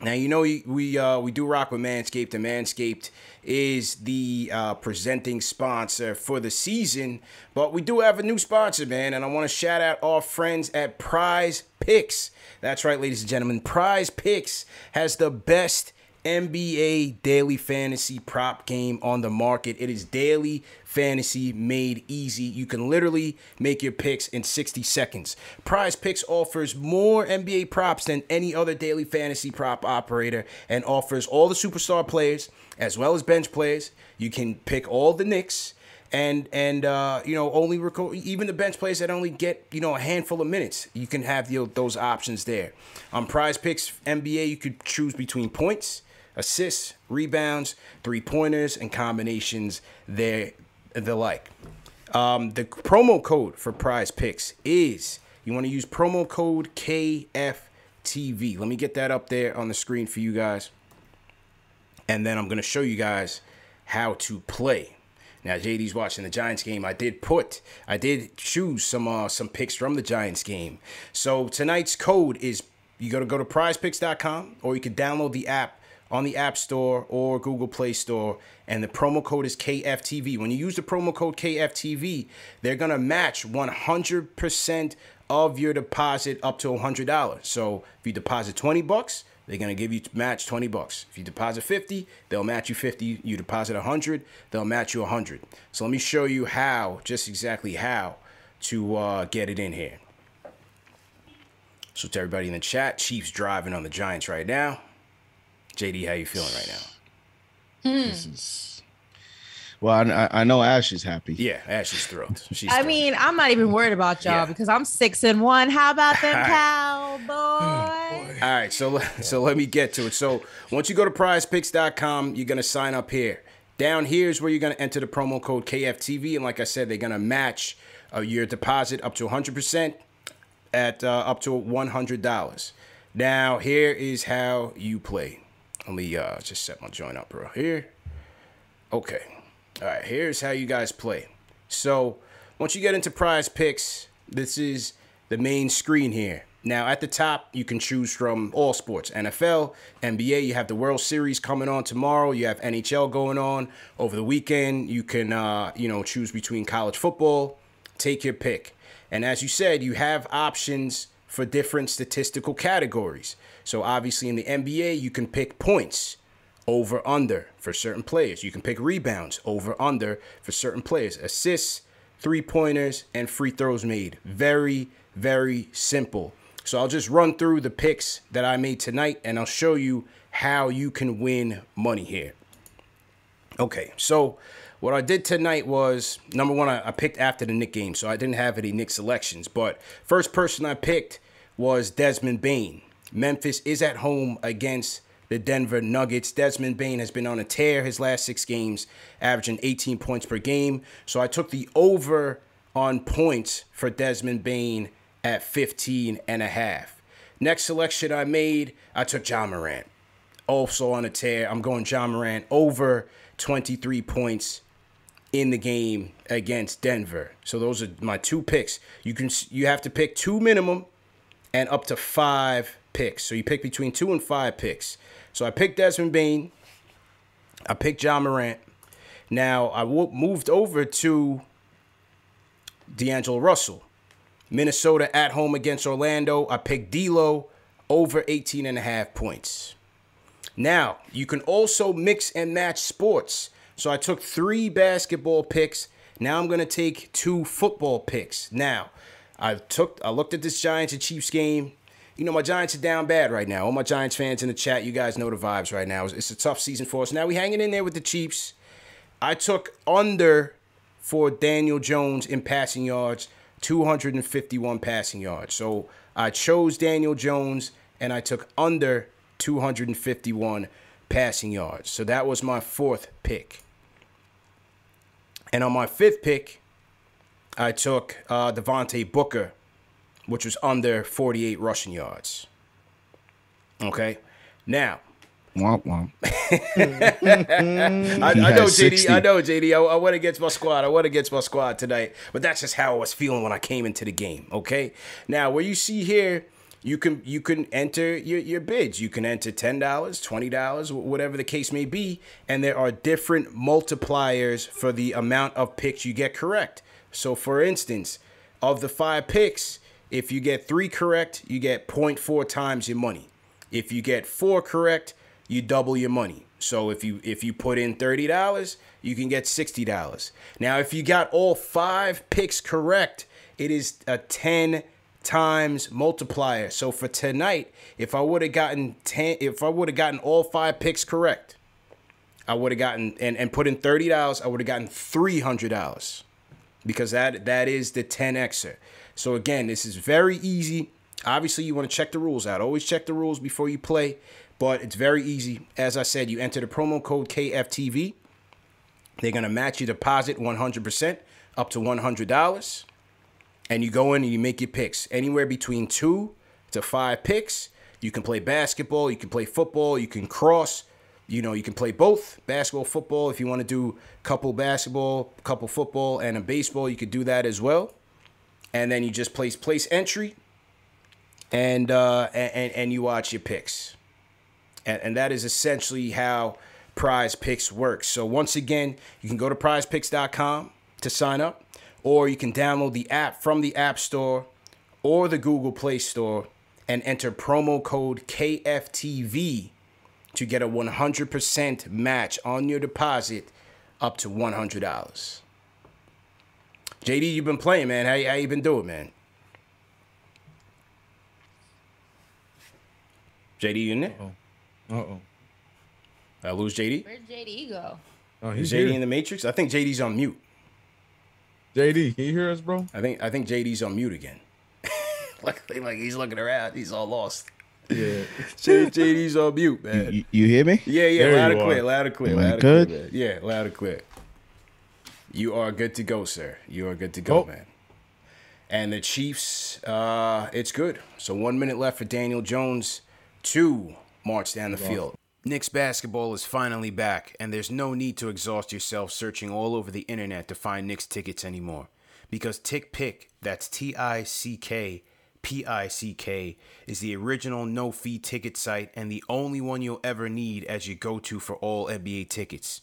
Now you know we uh, we do rock with Manscaped, and Manscaped is the uh, presenting sponsor for the season. But we do have a new sponsor, man, and I want to shout out our friends at Prize Picks. That's right, ladies and gentlemen. Prize Picks has the best NBA daily fantasy prop game on the market. It is daily fantasy made easy. You can literally make your picks in 60 seconds. Prize Picks offers more NBA props than any other daily fantasy prop operator and offers all the superstar players as well as bench players. You can pick all the Knicks and and uh, you know only record even the bench players that only get you know a handful of minutes. You can have the, those options there. On Prize Picks NBA, you could choose between points, assists, rebounds, three pointers, and combinations there the like. Um, the promo code for Prize Picks is you want to use promo code KFTV. Let me get that up there on the screen for you guys, and then I'm gonna show you guys how to play. Now JD's watching the Giants game. I did put, I did choose some uh, some picks from the Giants game. So tonight's code is you gotta go to PrizePicks.com or you can download the app on the App Store or Google Play Store, and the promo code is KFTV. When you use the promo code KFTV, they're gonna match 100% of your deposit up to $100. So if you deposit 20 bucks, they're gonna give you match 20 bucks. If you deposit 50, they'll match you 50. You deposit 100, they'll match you 100. So let me show you how, just exactly how, to uh, get it in here. So to everybody in the chat, Chiefs driving on the Giants right now. JD, how you feeling right now? Hmm. This is well, I, I know Ash is happy. Yeah, Ash is thrilled. She's I thrilled. mean, I'm not even worried about y'all Yeah. because I'm six and one. How about them Cowboys? All right, so so let me get to it. So once you go to prizepicks.com, you're gonna sign up here. Down here is where you're gonna enter the promo code KFTV, and like I said, they're gonna match uh, your deposit up to 100% at uh, up to $100. Now here is how you play. Let me uh, just set my joint up real here. Okay. All right, here's how you guys play. So, once you get into prize picks, this is the main screen here. Now, at the top, you can choose from all sports NFL, NBA. You have the World Series coming on tomorrow. You have NHL going on over the weekend. You can, uh, you know, choose between college football. Take your pick. And as you said, you have options for different statistical categories. So, obviously, in the NBA, you can pick points over under for certain players. You can pick rebounds over under for certain players, assists, three pointers, and free throws made. Very, very simple. So I'll just run through the picks that I made tonight and I'll show you how you can win money here. Okay, so what I did tonight was number one, I, I picked after the Knick game, so I didn't have any Knick selections. But first person I picked was Desmond Bane. Memphis is at home against the Denver Nuggets. Desmond Bane has been on a tear his last six games, averaging 18 points per game. So I took the over on points for Desmond Bane at 15 and a half. Next selection I made, I took John Morant. Also on a tear. I'm going John Morant over 23 points in the game against Denver. So those are my two picks. You can you have to pick two minimum and up to five picks. So you pick between two and five picks. So I picked Desmond Bane. I picked John Morant. Now I moved over to D'Angelo Russell. Minnesota at home against Orlando. I picked D'Lo over 18 and a half points. Now, you can also mix and match sports. So I took three basketball picks. Now I'm going to take two football picks. Now, I took I looked at this Giants and Chiefs game. You know, my Giants are down bad right now. All my Giants fans in the chat, you guys know the vibes right now. It's, a tough season for us. Now we hanging in there with the Chiefs. I took under for Daniel Jones in passing yards, 251 passing yards. So I chose Daniel Jones and I took under 251 passing yards. So that was my fourth pick. And on my fifth pick, I took uh, Devontae Booker, which was under 48 rushing yards. Okay. Now, Womp womp. I, I know JD. I know JD. I, I went against my squad. I went against my squad tonight. But that's just how I was feeling when I came into the game. Okay. Now, where you see here, you can you can enter your, your bids. You can enter ten dollars, twenty dollars, whatever the case may be, and there are different multipliers for the amount of picks you get correct. So, for instance, of the five picks, if you get three correct, you get 0.4 times your money. If you get four correct, you double your money. So if you if you put in thirty dollars, you can get sixty dollars. Now, if you got all five picks correct, it is a ten times multiplier. So for tonight, if I would have gotten ten, if I would have gotten all five picks correct, I would have gotten and, and put in thirty dollars, I would have gotten three hundred dollars. Because that that is the 10xer. So again, this is very easy. Obviously, you want to check the rules out. Always check the rules before you play, but it's very easy. As I said, you enter the promo code KFTV. They're gonna match your deposit 100% up to $100, and you go in and you make your picks anywhere between two to five picks. You can play basketball, you can play football, you can cross. You know, you can play both basketball, football. If you want to do couple basketball, couple football, and a baseball, you could do that as well. And then you just place place entry, and uh, and and you watch your picks, and and that is essentially how Prize Picks works. So once again, you can go to PrizePicks.com to sign up, or you can download the app from the App Store or the Google Play Store and enter promo code KFTV to get a 100% match on your deposit up to $100. JD, you've been playing, man. How, how you been doing, man? JD, you in there? Uh oh. I lose JD? Where'd JD go? Oh, Is he's JD here. in the Matrix? I think JD's on mute. JD, can you hear us, bro? I think I think JD's on mute again. like, like he's looking around. He's all lost. Yeah. J- JD's on mute, man. You, you hear me? Yeah, yeah, There loud you and clear, are. loud and clear, Am I loud and clear. Yeah, loud and clear. You are good to go, sir. You are good to go, Oh. man. And the Chiefs, uh, it's good. So one minute left for Daniel Jones to march down the field. Knicks basketball is finally back, and there's no need to exhaust yourself searching all over the internet to find Knicks tickets anymore. Because Tick Pick, that's T I C K P I C K, is the original no fee ticket site and the only one you'll ever need as your go to for all NBA tickets.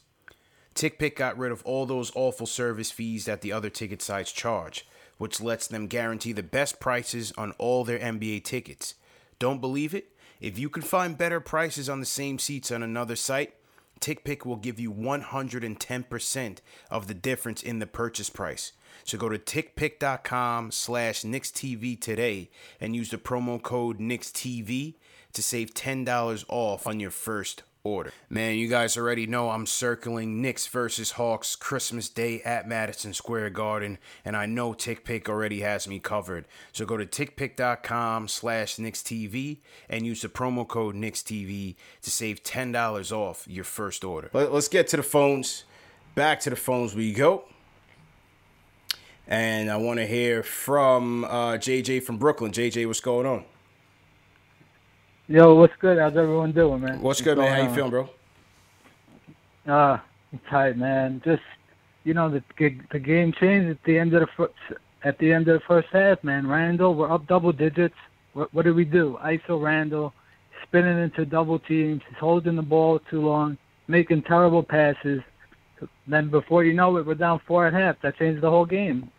TickPick got rid of all those awful service fees that the other ticket sites charge, which lets them guarantee the best prices on all their NBA tickets. Don't believe it? If you can find better prices on the same seats on another site, TickPick will give you 110% of the difference in the purchase price. So go to tickpick.com slash KnicksTV today and use the promo code KnicksTV to save $10 off on your first order. Man, you guys already know I'm circling Knicks versus Hawks Christmas Day at Madison Square Garden, and I know TickPick already has me covered. So go to tickpick.com slash KnicksTV and use the promo code KnicksTV to save $10 off your first order. Let- Let's get to the phones. Back to the phones we go. And I want to hear from uh, JJ from Brooklyn. JJ, what's going on? Yo, what's good? How's everyone doing, man? What's good, man? How you feeling, bro? Uh, I'm tight, man. Just you know, the the game changed at the end of the first at the end of the first half, man. Randle, we're up double digits. What, what did we do? ISO Randle, spinning into double teams. He's holding the ball too long, making terrible passes. Then before you know it, we're down four at half. That changed the whole game.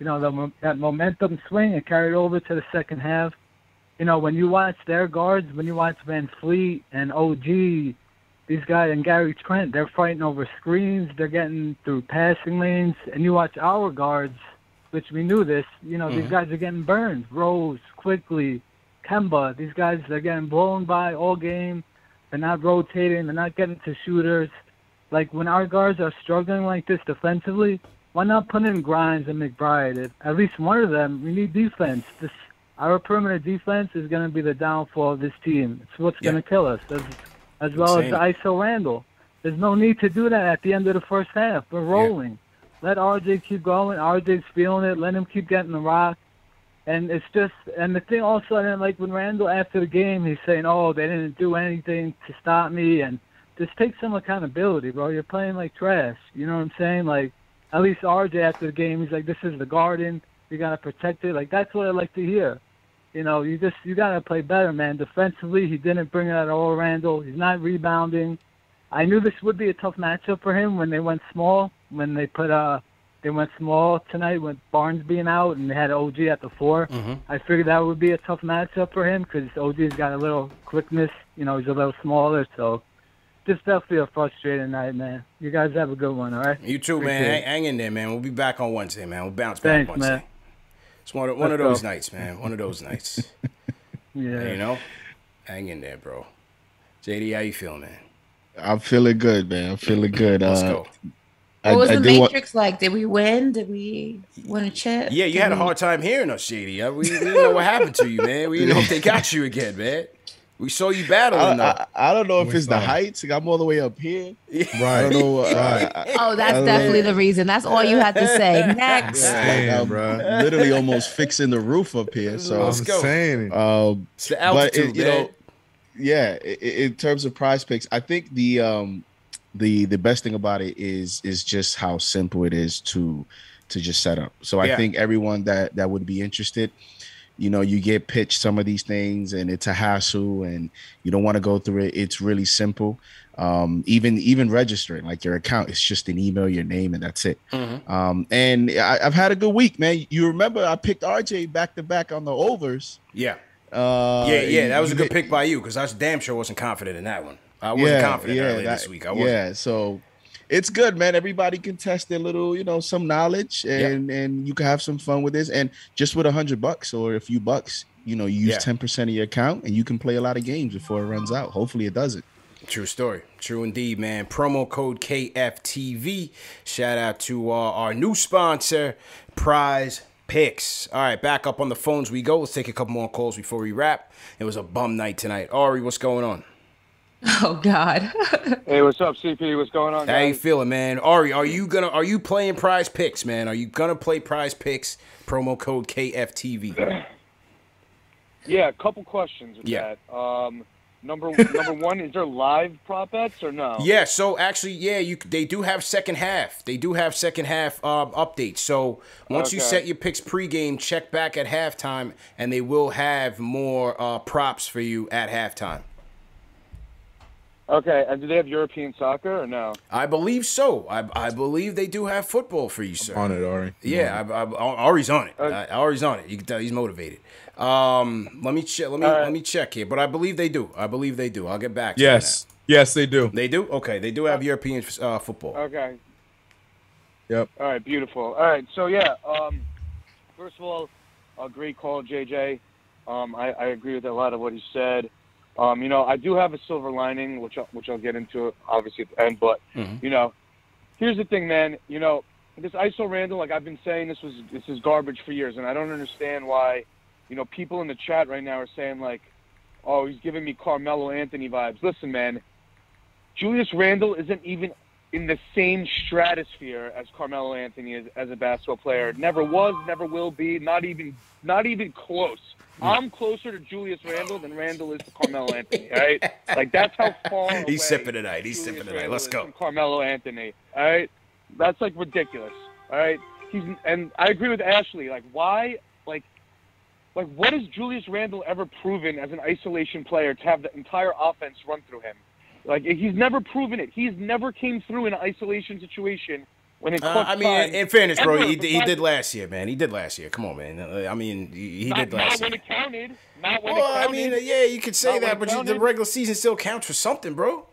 You know, the, that momentum swing it carried over to the second half. You know, when you watch their guards, when you watch Van Fleet and OG, these guys and Gary Trent, they're fighting over screens. They're getting through passing lanes, and you watch our guards, which we knew this. You know, these Mhm. guys are getting burned. Rose Quickley, Kemba. These guys they're getting blown by all game. They're not rotating. They're not getting to shooters. Like when our guards are struggling like this defensively, why not put in Grimes and McBride? At, at least one of them. We need defense. This our perimeter defense is going to be the downfall of this team. It's what's Yeah. going to kill us, as, as well as Insane. ISO Randle. There's no need to do that at the end of the first half. We're rolling. Let RJ keep going. RJ's feeling it. Let him keep getting the rock. And it's just, and the thing also, I didn't like when Randle after the game, he's saying, "Oh, they didn't do anything to stop me," and just take some accountability, bro. You're playing like trash. You know what I'm saying? Like, at least RJ after the game, he's like, "This is the Garden. You gotta protect it." Like that's what I like to hear. You know, you just you gotta play better, man. Defensively, he didn't bring it at all. Randle, he's not rebounding. I knew this would be a tough matchup for him when they went small. When they put uh they went small tonight with Barnes being out and they had OG at the 4 Mhm. I figured that would be a tough matchup for him because OG's got a little quickness. You know, he's a little smaller, so just definitely a frustrating night, man. You guys have a good one, all right? You too, man. Hang, hang in there, man. We'll be back on Wednesday, man. We'll bounce back Thanks, Wednesday. man. It's one of, one of those nights, man. One of those nights. Yeah. You know? Hang in there, bro. JD, how you feeling, man? I'm feeling good, man. I'm feeling good. Let's uh, go. What was the did wa- Matrix like? Did we win? Did we win a chip? Yeah, you Did had a hard time hearing us, JD. Uh, We, we didn't know what happened to you, man. We didn't know if they got you again, man. We saw you I, battling, though. I, I don't know if We're it's the fine. heights. I'm all the way up here. Right. I don't know. uh, I- Oh, that's don't definitely know. the reason. That's all you had to say. Next. Like, Damn, I'm bro. literally almost fixing the roof up here. I'm So, Let's go. saying um, It's the but altitude, it, you man. know, yeah. i- i- In terms of prize picks, I think the um, the the best thing about it is is just how simple it is to to just set up. So I Yeah. think everyone that that would be interested, you know, you get pitched some of these things, and it's a hassle, and you don't want to go through it. It's really simple. Um, even even registering like your account, it's just an email, your name, and that's it. Mhm. Um, and I, I've had a good week, man. You remember I picked RJ back to back on the overs. Yeah. Uh, Yeah, yeah, that was a good pick by you because I was damn sure wasn't confident in that one. I wasn't confident earlier that- this week. I wasn't. Yeah, so it's good, man. Everybody can test their little, you know, some knowledge, and and you can have some fun with this. And just with a hundred bucks or a few bucks, you know, you use Yeah. ten percent of your account, and you can play a lot of games before it runs out. Hopefully, it doesn't. True story. True indeed, man. Promo code KFTV. Shout out to uh, our new sponsor, Prize Picks. All right, back up on the phones we go. Let's take a couple more calls before we wrap. It was a bum night tonight. Ari, what's going on? Oh God. Hey, what's up, CP? What's going on, How you feeling, man? Ari, are you gonna are you playing Prize Picks, man? Are you gonna play Prize Picks? Promo code KFTV. Yeah, a couple questions with Yeah. that. Um, number number one, is there live prop bets or no? Yeah, so actually, yeah, you they do have second half. They do have second half um, updates. So once you set your picks pregame, check back at halftime, and they will have more uh, props for you at halftime. Okay, and do they have European soccer or no? I believe so. I, I believe they do have football for you, sir. On it, Ari. Yeah, I, I, Ari's on it. Okay. Uh, Ari's on it. You can tell he's motivated. Um, let me check. Let me All right. let me check here. But I believe they do. I believe they do. I'll get back. to you Yes. Yes, they do. they do. Okay, they do have European uh, football. Okay. Yep. All right, beautiful. All right, so yeah, um, first of all, a great call, JJ. Um, I, I agree with a lot of what he said. Um, you know, I do have a silver lining, which I'll, which I'll get into obviously at the end. But Mhm. you know, here's the thing, man. You know, this ISO Randle, like I've been saying, this was this is garbage for years, and I don't understand why. You know, people in the chat right now are saying like, "Oh, he's giving me Carmelo Anthony vibes." Listen, man, Julius Randle isn't even in the same stratosphere as Carmelo Anthony is as a basketball player. Never was, never will be, not even not even close. I'm closer to Julius Randle than Randle is to Carmelo Anthony. Right, like that's how far. He's sipping tonight. He's Julius sipping tonight. Let's go. Carmelo Anthony. All right, that's like ridiculous. All right, he's and I agree with Ashley. Like why, like. Like, what has Julius Randle ever proven as an isolation player to have the entire offense run through him? Like, he's never proven it. He's never came through in an isolation situation when it Uh, I mean, in, time in fairness, bro, he, he did last year, man. He did last year. Come on, man. Uh, I mean, he, he not, did not last when year. it counted. Not when Well, it I mean, uh, yeah, you could say Not that, but you, the regular season still counts for something, bro.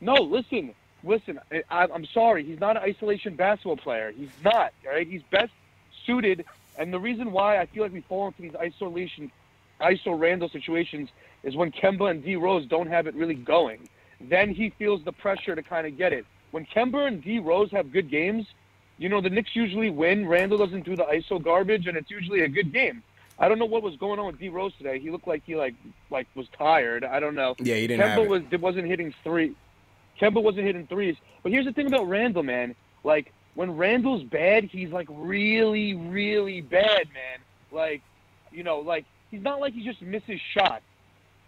No, listen, listen. I, I'm sorry. He's not an isolation basketball player. He's not. All right. He's best suited, and the reason why I feel like we fall into these isolation ISO Randle situations is when Kemba and D Rose don't have it really going. Then he feels the pressure to kind of get it. When Kemba and D Rose have good games, you know the Knicks usually win. Randle doesn't do the ISO garbage, and it's usually a good game. I don't know what was going on with D Rose today. He looked like he like like was tired. I don't know. Yeah, he didn't Kemba was wasn't hitting three. Kemba wasn't hitting threes. But here's the thing about Randle, man. Like when Randle's bad, he's like really, really bad, man. Like, you know, like he's not like he just misses shots.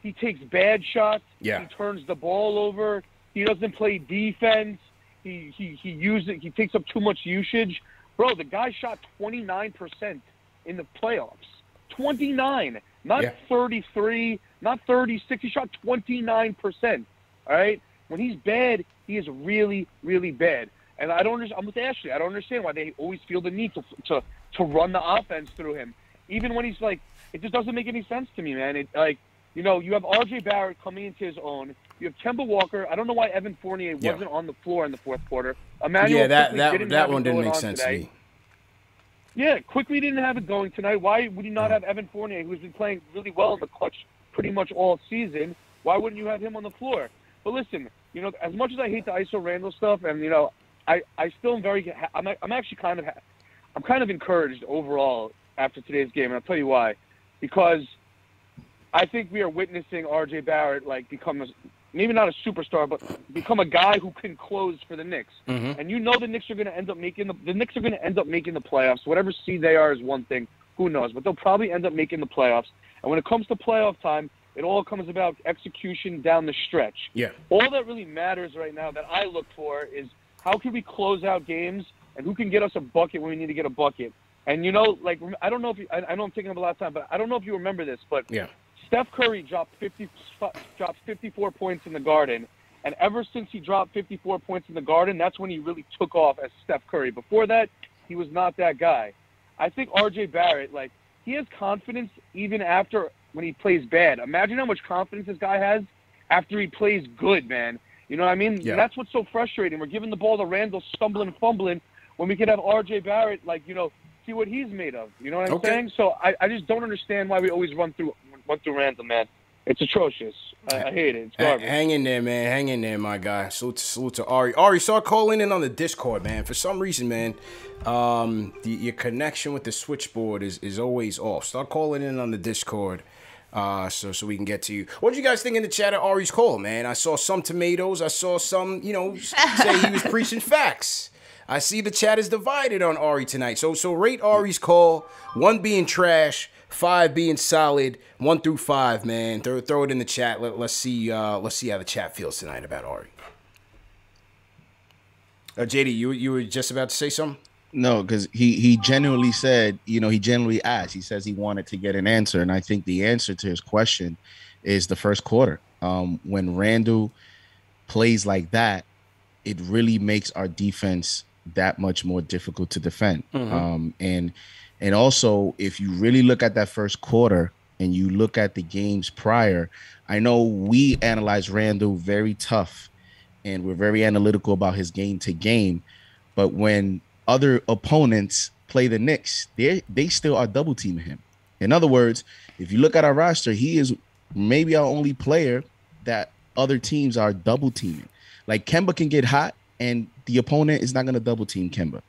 He takes bad shots. Yeah. He turns the ball over. He doesn't play defense. He he he uses he takes up too much usage. Bro, the guy shot 29% in the playoffs. 29, not Yeah. 33, not 36. He shot 29%. All right? When he's bad, he is really, really bad. And I don't understand. I'm with Ashley. I don't understand why they always feel the need to to to run the offense through him, even when he's like, it just doesn't make any sense to me, man. It like, you know, you have R.J. Barrett coming into his own. You have Kemba Walker. I don't know why Evan Fournier Yeah. wasn't on the floor in the fourth quarter. Immanuel yeah, that that didn't that one didn't make on sense today. to me. Yeah, Quickley didn't have it going tonight. Why would you not have Evan Fournier, who's been playing really well in the clutch pretty much all season? Why wouldn't you have him on the floor? But listen, you know, as much as I hate the ISO Randle stuff, and you know, I I still am very, I'm I'm actually kind of, I'm kind of encouraged overall after today's game, and I'll tell you why, because I think we are witnessing R.J. Barrett like become a, maybe not a superstar, but become a guy who can close for the Knicks. Mhm. And you know the Knicks are going to end up making the the Knicks are going to end up making the playoffs. Whatever seed they are is one thing. Who knows? But they'll probably end up making the playoffs. And when it comes to playoff time, it all comes about execution down the stretch. Yeah. All that really matters right now that I look for is how can we close out games and who can get us a bucket when we need to get a bucket. And you know, like I don't know if you, I, I know I'm taking up a lot of time, but I don't know if you remember this, but Yeah. Steph Curry dropped 50 dropped 54 points in the Garden, and ever since he dropped 54 points in the Garden, that's when he really took off as Steph Curry. Before that, he was not that guy. I think RJ Barrett, like he has confidence even after when he plays bad. Imagine how much confidence this guy has after he plays good, man. You know what I mean? Yeah. That's what's so frustrating. We're giving the ball to Randle, stumbling, fumbling, when we could have RJ Barrett, like you know, see what he's made of. You know what I'm Okay. saying? So I, I just don't understand why we always run through run through Randle, man. It's atrocious. I, I hate it. It's Ha- garbage. Hang in there, man. Hang in there, my guy. Salute to, salute to Ari. Ari, start calling in on the Discord, man. For some reason, man, um, the, your connection with the switchboard is, is always off. Start calling in on the Discord. Uh, so so we can get to you. What did you guys think in the chat of Ari's call, man? I saw some tomatoes. I saw some, you know, say he was preaching facts. I see the chat is divided on Ari tonight. So so rate Ari's call. One being trash, five being solid. One through five, man. Throw throw it in the chat. Let, let's see. Uh, let's see how the chat feels tonight about Ari. Uh, JD, you you were just about to say something. No, because he he genuinely said, you know, he genuinely asked. He says he wanted to get an answer, and I think the answer to his question is the first quarter. Um, when Randle plays like that, it really makes our defense that much more difficult to defend. Mhm. Um, and and also, if you really look at that first quarter and you look at the games prior, I know we analyze Randle very tough, and we're very analytical about his game to game. But when other opponents play the Knicks, they they still are double teaming him. In other words, if you look at our roster, he is maybe our only player that other teams are double teaming. Like Kemba can get hot, and the opponent is not going to double team Kemba.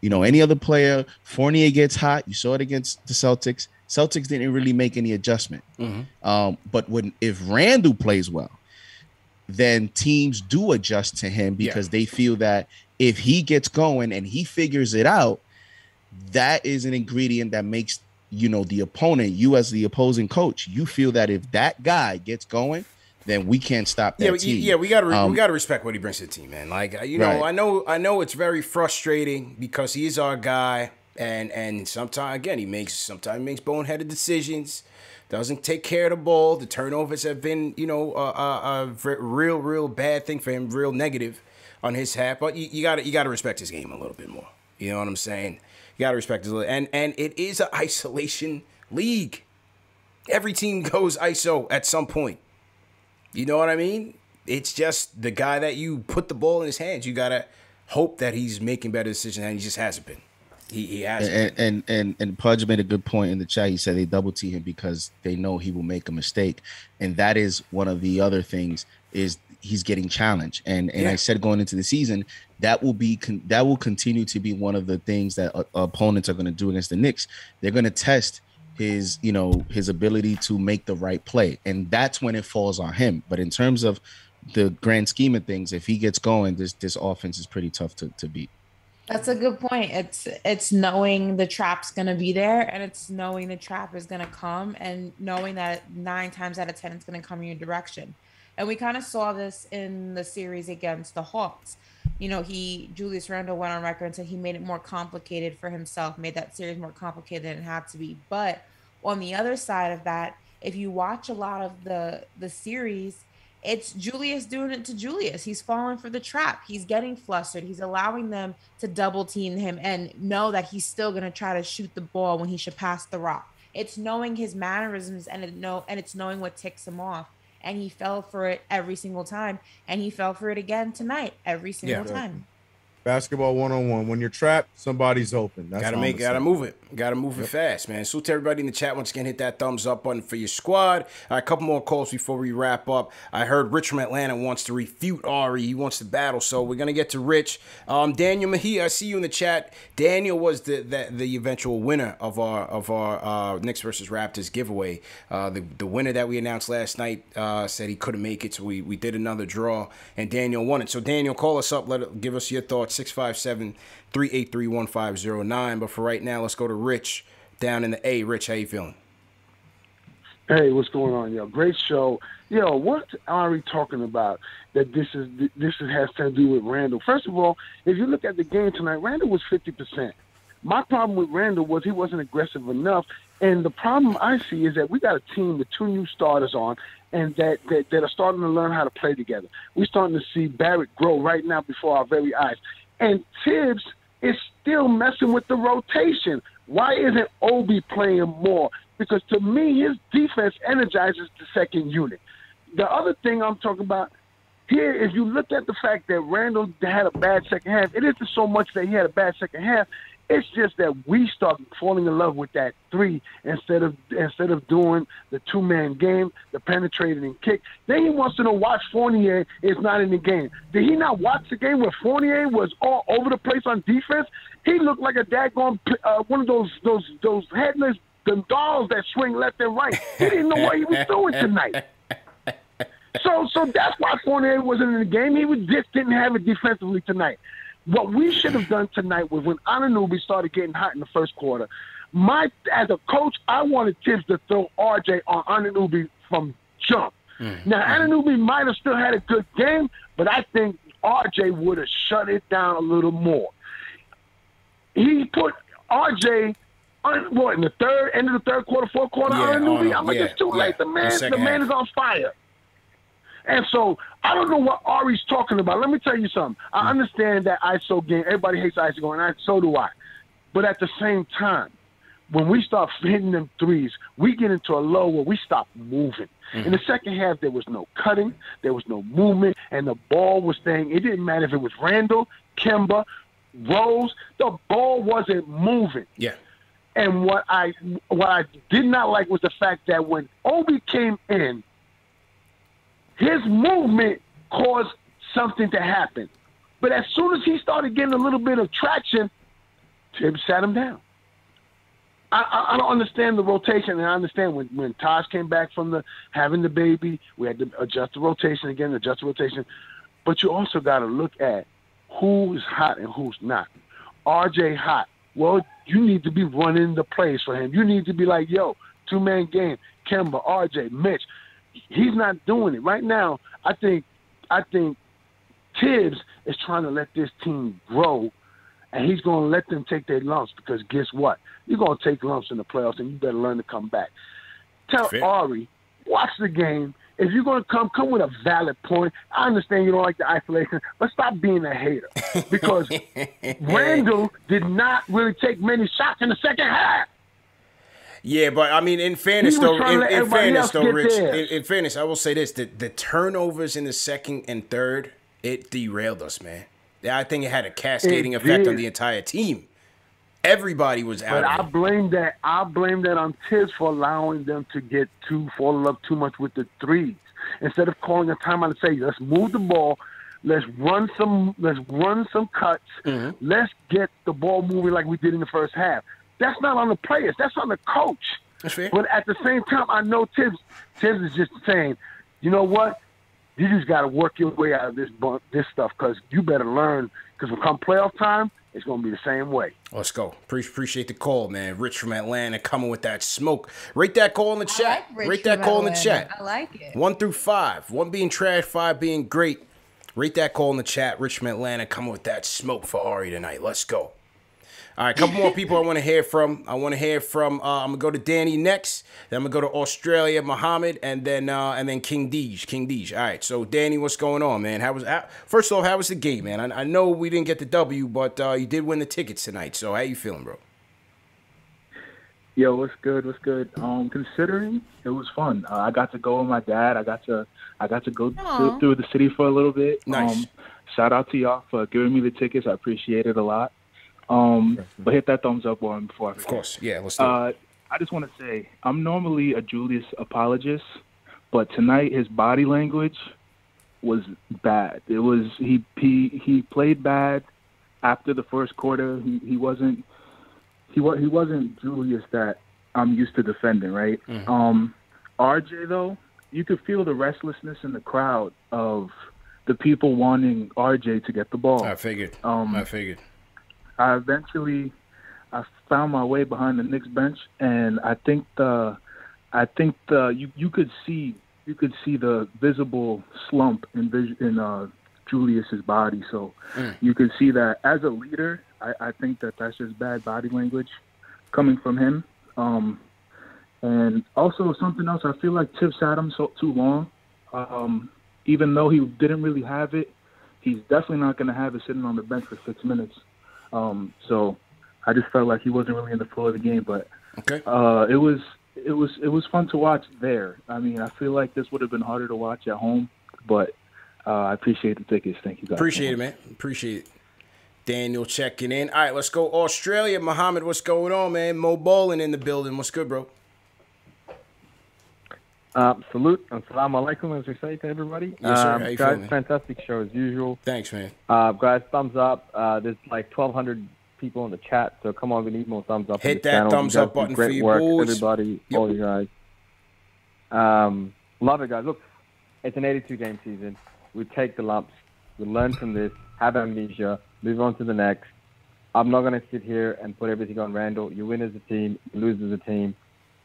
You know, any other player, Fournier gets hot. You saw it against the Celtics. Celtics didn't really make any adjustment. Um, but when if Randle plays well, then teams do adjust to him because they feel that if he gets going and he figures it out, that is an ingredient that makes you know the opponent, you as the opposing coach, you feel that if that guy gets going, then we can't stop that Yeah, team. yeah, we gotta Um, we gotta respect what he brings to the team, man. Like uh, you know, Right. I know I know it's very frustrating because he is our guy, and and sometimes again he makes sometimes makes boneheaded decisions, doesn't take care of the ball. The turnovers have been you know a real real bad thing for him, real negative on his half. But you, you gotta you gotta respect his game a little bit more. You know what I'm saying? You gotta respect his and and it is an isolation league. Every team goes ISO at some point. You know what I mean? It's just the guy that you put the ball in his hands. You gotta hope that he's making better decisions, and he just hasn't been. He he has. And, and and and Pudge made a good point in the chat. He said they double team him because they know he will make a mistake, and that is one of the other things is he's getting challenged. And and Yeah. I said going into the season that will be con- that will continue to be one of the things that uh, opponents are going to do against the Knicks. They're going to test his you know his ability to make the right play, and that's when it falls on him. But in terms of the grand scheme of things, if he gets going, this this offense is pretty tough to, to beat. That's a good point. It's it's knowing the trap's gonna be there, and it's knowing the trap is gonna come, and knowing that nine times out of ten it's gonna come in your direction. And we kind of saw this in the series against the Hawks. You know, he Julius Randle went on record and said he made it more complicated for himself, made that series more complicated than it had to be. But on the other side of that, if you watch a lot of the the series, it's Julius doing it to Julius. He's falling for the trap. He's getting flustered. He's allowing them to double team him and know that he's still gonna try to shoot the ball when he should pass the rock. It's knowing his mannerisms and it know and it's knowing what ticks him off. And he fell for it every single time. And he fell for it again tonight, every single Yeah. time. Basketball one on one. When you're trapped, somebody's open. That's gotta make, gotta move it, gotta move it fast, man. Salute to everybody in the chat once again. Hit that thumbs up button for your squad. Right, a couple more calls before we wrap up. I heard Rich from Atlanta wants to refute Ari. He wants to battle, so we're gonna get to Rich. Um, Daniel Mejia, I see you in the chat. Daniel was the the, the eventual winner of our of our uh, Knicks versus Raptors giveaway. Uh, the the winner that we announced last night uh, said he couldn't make it, so we we did another draw, and Daniel won it. So Daniel, call us up. Let give us your thoughts. 657 383 1509. But for right now, let's go to Rich down in the A. Rich, how you feeling? Hey, what's going on, yo? Great show. Yo, What are we talking about that this is this is, has to do with Randle? First of all, if you look at the game tonight, Randle was fifty percent. My problem with Randle was he wasn't aggressive enough, and the problem I see is that we got a team with two new starters on, and that that, that are starting to learn how to play together. We're starting to see Barrett grow right now before our very eyes, and Thibs is still messing with the rotation. Why isn't Obi playing more? Because to me, his defense energizes the second unit. The other thing I'm talking about here, if you look at the fact that Randle had a bad second half, it isn't so much that he had a bad second half. It's just that we start falling in love with that three instead of instead of doing the two man game, the penetrating and kick. Then he wants to know why Fournier is not in the game. Did he not watch the game where Fournier was all over the place on defense? He looked like a daggone uh, one of those those those headless the dolls that swing left and right. He didn't know what he was doing tonight. So, so that's why Fournier wasn't in the game. He was, just didn't have it defensively tonight. What we should have done tonight was when Anunoby started getting hot in the first quarter. My, as a coach, I wanted Thibs to throw RJ on Anunoby from jump. Mm. Now, mm. Anunoby might have still had a good game, but I think RJ would have shut it down a little more. He put RJ on what in the third end of the third quarter, fourth quarter. Yeah, Anunoby. I'm like, yeah, it's too yeah, late. The the man, the second man is on fire. And so I don't know what Ari's talking about. Let me tell you something. I mm. understand that ISO game. Everybody hates ISO going, and so do I. But at the same time, when we start hitting them threes, we get into a low where we stop moving. Mm. In the second half, there was no cutting, there was no movement, and the ball was staying. It didn't matter if it was Randle, Kemba, Rose. The ball wasn't moving. Yeah. And what I what I did not like was the fact that when Obi came in, his movement caused something to happen. But as soon as he started getting a little bit of traction, Thibs sat him down. I, I, I don't understand the rotation, and I understand when when Taj came back from the having the baby, we had to adjust the rotation again, adjust the rotation. But you also got to look at who's hot and who's not. RJ hot. Well, you need to be running the plays for him. You need to be like, yo, two man game, Kemba, RJ, Mitch. He's not doing it right now. I think, I think Thibs is trying to let this team grow, and he's going to let them take their lumps because guess what? You're going to take lumps in the playoffs, and you better learn to come back. Tell Fair. Ari, watch the game. If you're going to come, come with a valid point. I understand you don't like the isolation, but stop being a hater because Randle did not really take many shots in the second half. Yeah, but I mean, in fairness though, in, in fairness though, Rich, in, in fairness, I will say this: the the turnovers in the second and third, it derailed us, man. I think it had a cascading It effect on the entire team. Everybody was out. But I blame that. I blame that on Thibs for allowing them to get too fall in love too much with the threes. Instead of calling a timeout and say, "Let's move the ball, let's run some, let's run some cuts, Mm-hmm. let's get the ball moving like we did in the first half." That's not on the players. That's on the coach. That's fair. But at the same time, I know Thibs. Thibs is just saying, "You know what? You just got to work your way out of this bunk, this stuff because you better learn. Because when come playoff time, it's going to be the same way." Oh, let's go. Pre- appreciate the call, man. Rich from Atlanta coming with that smoke. Rate that call in the chat. Rich Rate that from call in the chat. I like it. One through five. One being trash, five being great. Rate that call in the chat. Rich from Atlanta coming with that smoke for Ari tonight. Let's go. All right, a couple more people I want to hear from. I want to hear from. Uh, I'm gonna go to Danny next. Then I'm gonna go to Australia, Muhammad, and then uh, and then King Deej. King Deej. All right. So Danny, what's going on, man? How was? How, first off, how was the game, man? I, I know we didn't get the W, but uh, you did win the tickets tonight. So how you feeling, bro? Yo, what's good? What's good? Um, considering it was fun. Uh, I got to go with my dad. I got to, I got to go Aw. th- through the city for a little bit. Nice. Um, shout out to y'all for giving me the tickets. I appreciate it a lot. Um, but hit that thumbs up one before I Of course. Yeah. Let's do. Uh, I just want to say I'm normally a Julius apologist, but tonight his body language was bad. It was he he he played bad after the first quarter. He he wasn't he was he wasn't Julius that I'm used to defending, right? Um, RJ though, you could feel the restlessness in the crowd of the people wanting RJ to get the ball. I figured. Um, I figured. I eventually I found my way behind the Knicks bench, and I think the I think the you you could see you could see the visible slump in in uh, Julius's body. So Mm. you could see that as a leader, I, I think that that's just bad body language coming from him. Um, and also something else, I feel like Thibs had him so too long. Um, even though he didn't really have it, he's definitely not going to have it sitting on the bench for six minutes. Um, so I just felt like he wasn't really in the flow of the game. But Okay. uh, it was it was it was fun to watch there. I mean, I feel like this would have been harder to watch at home, but uh, I appreciate the tickets. Thank you guys. Appreciate it, man. Appreciate it. Daniel checking in. All right, let's go Australia. Muhammad, what's going on, man? Mo Bowling in the building. What's good, bro? Uh, salute and salam alaikum, as we say to everybody. Yes, sir. Um, How you guys, feeling? fantastic show as usual. Thanks, man. Uh, guys, thumbs up. Uh, there's like 1,200 people in the chat, so come on, we need more thumbs up. Hit that channel. thumbs up button for great you work, boys. everybody, all you guys. Um, love it, guys. Look, it's an 82 game season. We take the lumps. We learn from this. Have amnesia. Move on to the next. I'm not going to sit here and put everything on Randle. You win as a team, you lose as a team.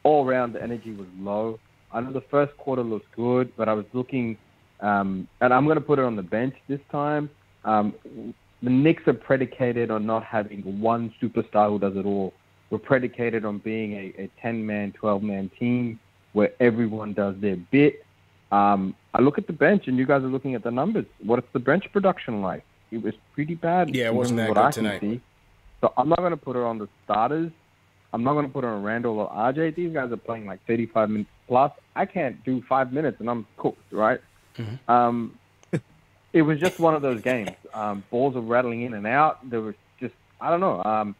All around, the energy was low. I know the first quarter looked good, but I was looking, um, and I'm going to put it on the bench this time. Um, the Knicks are predicated on not having one superstar who does it all. We're predicated on being a, a 10 man, 12 man team where everyone does their bit. Um, I look at the bench, and you guys are looking at the numbers. What's the bench production like? It was pretty bad. Yeah, it wasn't that good tonight. So I'm not going to put it on the starters. I'm not going to put on Randle or RJ. These guys are playing like 35 minutes plus. I can't do five minutes and I'm cooked, right? Um, it was just one of those games. Um, balls are rattling in and out. There was just, I don't know. Um,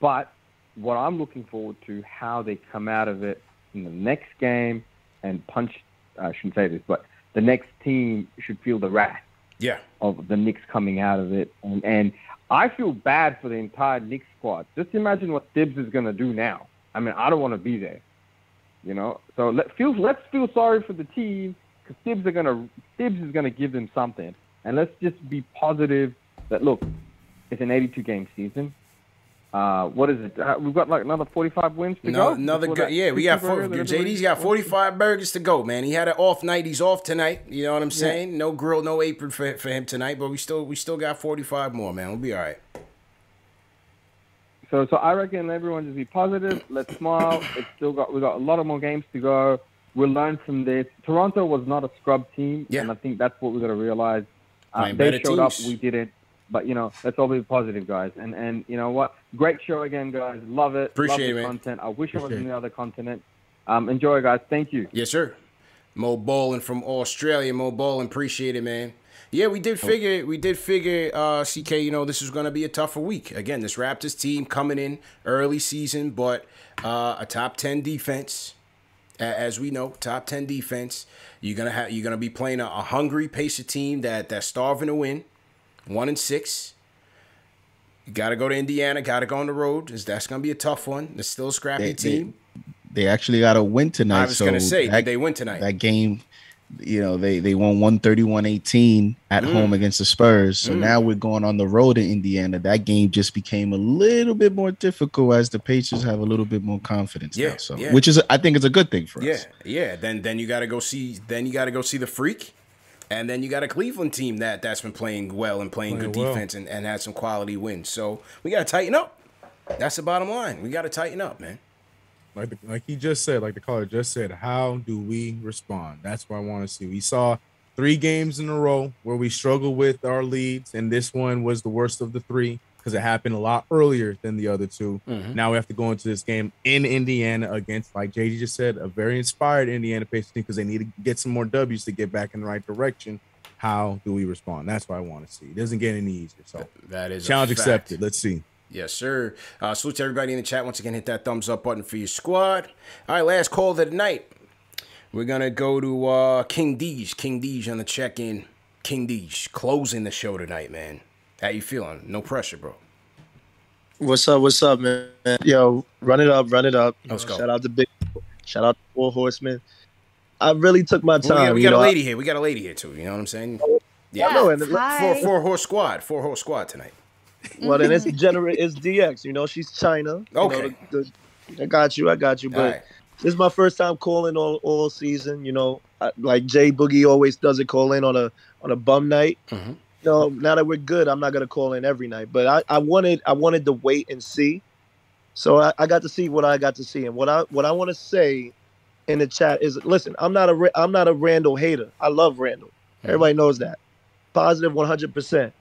but what I'm looking forward to, how they come out of it in the next game and punch, I shouldn't say this, but the next team should feel the wrath Yeah. of the Knicks coming out of it. And, and I feel bad for the entire Knicks squad. Just imagine what Thibs is going to do now. I mean, I don't want to be there. You know, so let feel let's feel sorry for the team because Thibs gonna Thibs is gonna give them something, and let's just be positive that look, it's an 82 game season. Uh, what is it? Uh, we've got like another 45 wins to No, go. another that Yeah, we got four, JD's got wants. 45 burgers to go, man. He had an off night. He's off tonight. You know what I'm saying? No grill, no apron for, for him tonight, but we still we still got 45 more, man. We'll be all right. So, so I reckon everyone just be positive. Let's smile. It's still got we got a lot of more games to go. We'll learn from this. Toronto was not a scrub team, and I think that's what we got to realize. Playing they showed up, we didn't. But you know, let's all be positive, guys. And and you know what? Great show again, guys. Love it. Appreciate Love it, content. I wish I was Appreciate in the other continent. Um, enjoy, guys. Thank you. Yes, sir. Mo Bowling from Australia. Mo Bowling, appreciate it, man. Yeah, we did figure we did figure uh CK, you know, this was gonna be a tougher week. Again, this Raptors team coming in early season, but uh a top ten defense. As we know, top ten defense. You're gonna have you're gonna be playing a, a hungry Pacer team that that's starving to win. One and six. You gotta go to Indiana, gotta go on the road. That's- That's gonna be a tough one. It's still a scrappy They- they- team. They actually got a win tonight. I was gonna say, did they win tonight? That game, you know, they they won 131-18 at Mm. home against the Spurs. So Mm. now we're going on the road in Indiana. That game just became a little bit more difficult as the Pacers have a little bit more confidence Yeah, now. So yeah. which is I think is a good thing for Yeah, us. yeah. Then then you got to go see. Then you got to go see the freak, and then you got a Cleveland team that that's been playing well and playing, Playing good well. defense and, and had some quality wins. So we got to tighten up. That's the bottom line. We got to tighten up, man. like the, like he just said, like the caller just said, how do we respond? That's what I want to see. We saw three games in a row where we struggled with our leads, and this one was the worst of the three because it happened a lot earlier than the other 2 Mhm. Now we have to go into this game in Indiana against, like JD just said, a very inspired Indiana Pacers team because they need to get some more W's to get back in the right direction. How do we respond? That's what I want to see. It doesn't get any easier. So That is challenge accepted. Let's see. Yes, sir. Uh, salute to everybody in the chat. Once again, hit that thumbs up button for your squad. All right, last call of the night. We're gonna go to uh, King Deej. King Deej on the check-in. King Deej closing the show tonight, man. How you feeling? No pressure, bro. What's up? What's up, man? Yo, run it up, run it up. Let's go. Shout out to Big. Shout out to Four Horsemen. I really took my Well, we got, time. we got a know, I- lady here. We got a lady here too. You know what I'm saying? Yeah. I know, and- Four, four horse squad. Four horse squad tonight. well, then it's gener- it's DX. You know, she's China. You know, Okay. the- the- I got you. I got you. But Alright. this is my first time calling all all season. You know, I, like Jay Boogie always does it. Call in on a on a bum night. Mhm. No, now that we're good, I'm not gonna call in every night. But I, I wanted I wanted to wait and see. So I, I got to see what I got to see, and what I what I want to say in the chat is, listen, I'm not a I'm not a Randle hater. I love Randle. Mm-hmm. Everybody knows that. positive Positive 100. percent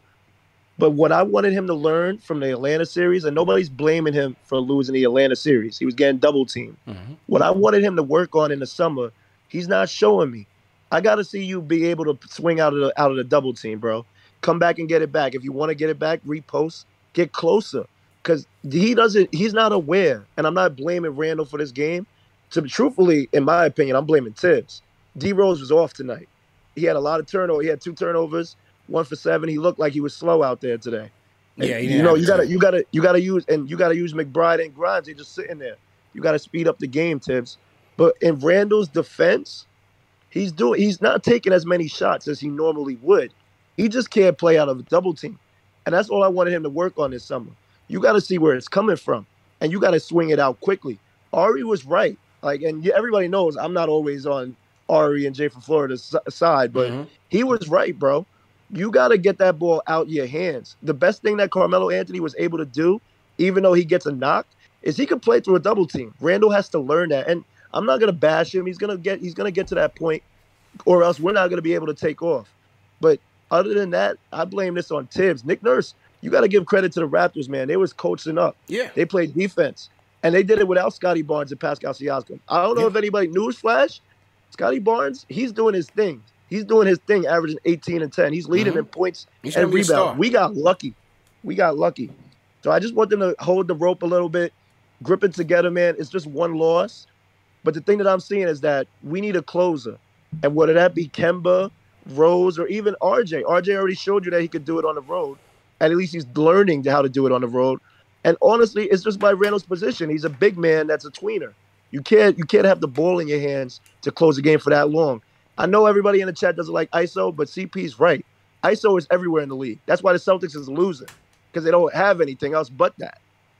But what I wanted him to learn from the Atlanta series, and nobody's blaming him for losing the Atlanta series. He was getting double teamed. Mm-hmm. What I wanted him to work on in the summer, he's not showing me. I got to see you be able to swing out of the out of the double team, bro. Come back and get it back. If you want to get it back, repost, get closer, because he doesn't. He's not aware, and I'm not blaming Randle for this game. To truthfully, in my opinion, I'm blaming Thibs. D Rose was off tonight. He had a lot of turnover. He had two turnovers, one for seven. He looked like he was slow out there today. And, Yeah, you know you gotta you gotta you gotta use and you gotta use McBride and Grimes. They're just sitting there. You gotta speed up the game, Thibs. But in Randle's defense, he's doing he's not taking as many shots as he normally would. He just can't play out of a double team. And that's all I wanted him to work on this summer. You got to see where it's coming from, and you got to swing it out quickly. Ari was right. Like, and everybody knows I'm not always on Ari and Jay from Florida's side, but mm-hmm. he was right, bro. You got to get that ball out your hands. The best thing that Carmelo Anthony was able to do, even though he gets a knock, is he could play through a double team. Randle has to learn that, and I'm not gonna bash him. He's gonna get he's gonna get to that point, or else we're not gonna be able to take off. But other than that, I blame this on Thibs. Nick Nurse, you got to give credit to the Raptors, man. They was coaching up. Yeah. They played defense, and they did it without Scottie Barnes and Pascal Siakam. I don't know if anybody newsflash, Scottie Barnes, he's doing his thing. He's doing his thing, averaging 18 and 10. He's leading Mhm. in points He's and rebounds. We got lucky. We got lucky. So I just want them to hold the rope a little bit, grip it together, man. It's just one loss. But the thing that I'm seeing is that we need a closer. And whether that be Kemba, Rose, or even RJ. RJ already showed you that he could do it on the road. And at least he's learning how to do it on the road. And honestly, it's just by Randle's position. He's a big man that's a tweener. You can't you can't have the ball in your hands to close a game for that long. I know everybody in the chat doesn't like ISO, but CP's right. ISO is everywhere in the league. That's why the Celtics is losing because they don't have anything else but that.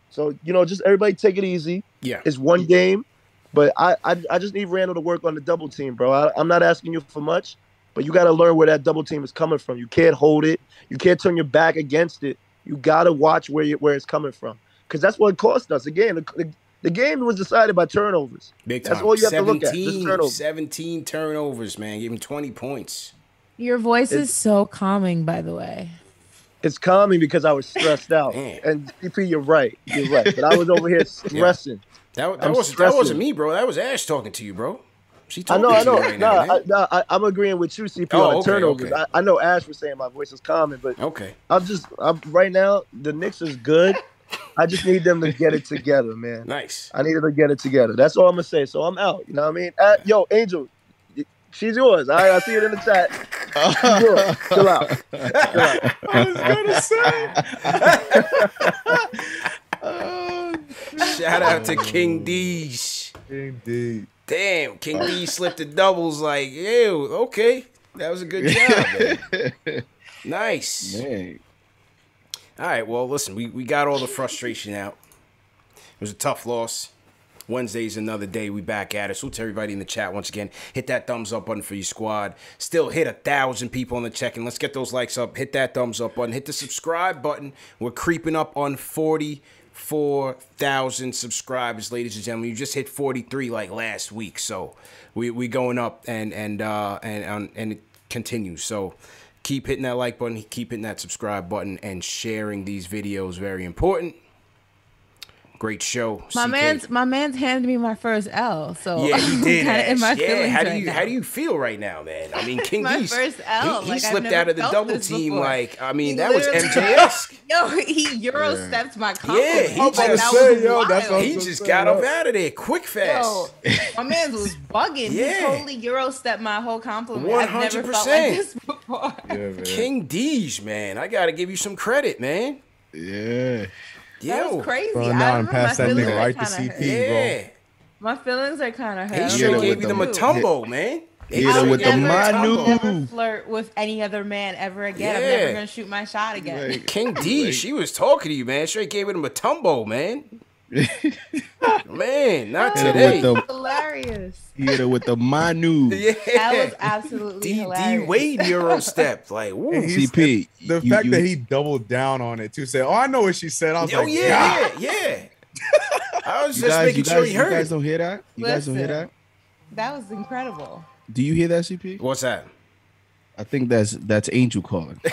So you know, just everybody take it easy. Yeah. It's one game, but I I, I just need Randle to work on the double team, bro. I, I'm not asking you for much, but you got to learn where that double team is coming from. You can't hold it. You can't turn your back against it. You got to watch where you, where it's coming from because that's what cost us. Again, the, the, the game was decided by turnovers. Big That's time. all you have to look at. 17, turnovers. 17 turnovers, man. Give him 20 points. Your voice is so calming, by the way. It's calming because I was stressed out. And CP, you're right. You're right. But I was over here stressing. That, that, I'm was, that wasn't me, bro. That was Ash talking to you, bro. She I know, I know. you right no, now. I, no, I, I'm agreeing with you, CP, Oh, on the okay, turnovers. okay. I, I know Ash was saying my voice is common, but okay. I'm just, I'm right now. The Knicks is good. I just need them to get it together, man. Nice. I need them to get it together. That's all I'm gonna say. So I'm out. You know what I mean? Uh, yo, Angel, she's yours. All right, I see it in the chat. She's yours. Chill out. Chill out. I was gonna say. Shout out to King D's. King D. Damn, King D slipped the doubles like, ew, okay. That was a good job, man. Nice. Man. All right, well, listen, we, we got all the frustration out. It was a tough loss. Wednesday's another day. We back at it. Salute to everybody in the chat once again. Hit that thumbs up button for your squad. Still hit a thousand people on the check and let's get those likes up. Hit that thumbs up button. Hit the subscribe button. We're creeping up on 44,000 subscribers, ladies and gentlemen. You just hit 43 like last week. So we we going up and and uh and and, and it continues. So keep hitting that like button, keep hitting that subscribe button, and sharing these videos. Very important. Great show. My CK. man's my man's handed me my first L, so Yeah, he did. in my yeah, feelings how do you now. how do you feel right now, man? I mean, King My D's, first L, he, he like, slipped out of the double team. before. Like, I mean, He that was literally- MJS. Yo, he euro stepped my compliment. Yeah, he like, just, that was wild. he just got up out of there quick fast. Yo, my man was bugging. Yeah. He totally euro stepped my whole compliment. I've never felt like 100%. this before. King D's, man. I gotta give you some credit, man. Yeah. That was crazy. Bro, I now don't I'm know, past my that feelings nigga are right to kinda CP, hurt. Yeah. My feelings are kind of hurt. He don't straight know gave what you to the do. Mutombo, man. He I straight would gave you never, Mutombo. never flirt with any other man ever again. Yeah. I'm never gonna shoot my shot again. King D, she was talking to you, man. Straight gave him a tumbo, man. man, not Hit today. with the- Hilarious. He hit her with the Manu. Yeah. That was absolutely D, D hilarious. Wade Euro step. Like, woo. He's- CP, The you- fact you- that he doubled down on it too, said, "Oh, I know what she said." I was Oh, like, yeah, "God." yeah, yeah. I was You just guys, making you sure guys, he you guys don't hear that? You guys don't hear that? That was incredible. Do you hear that, CP? What's that? I think that's that's Angel calling.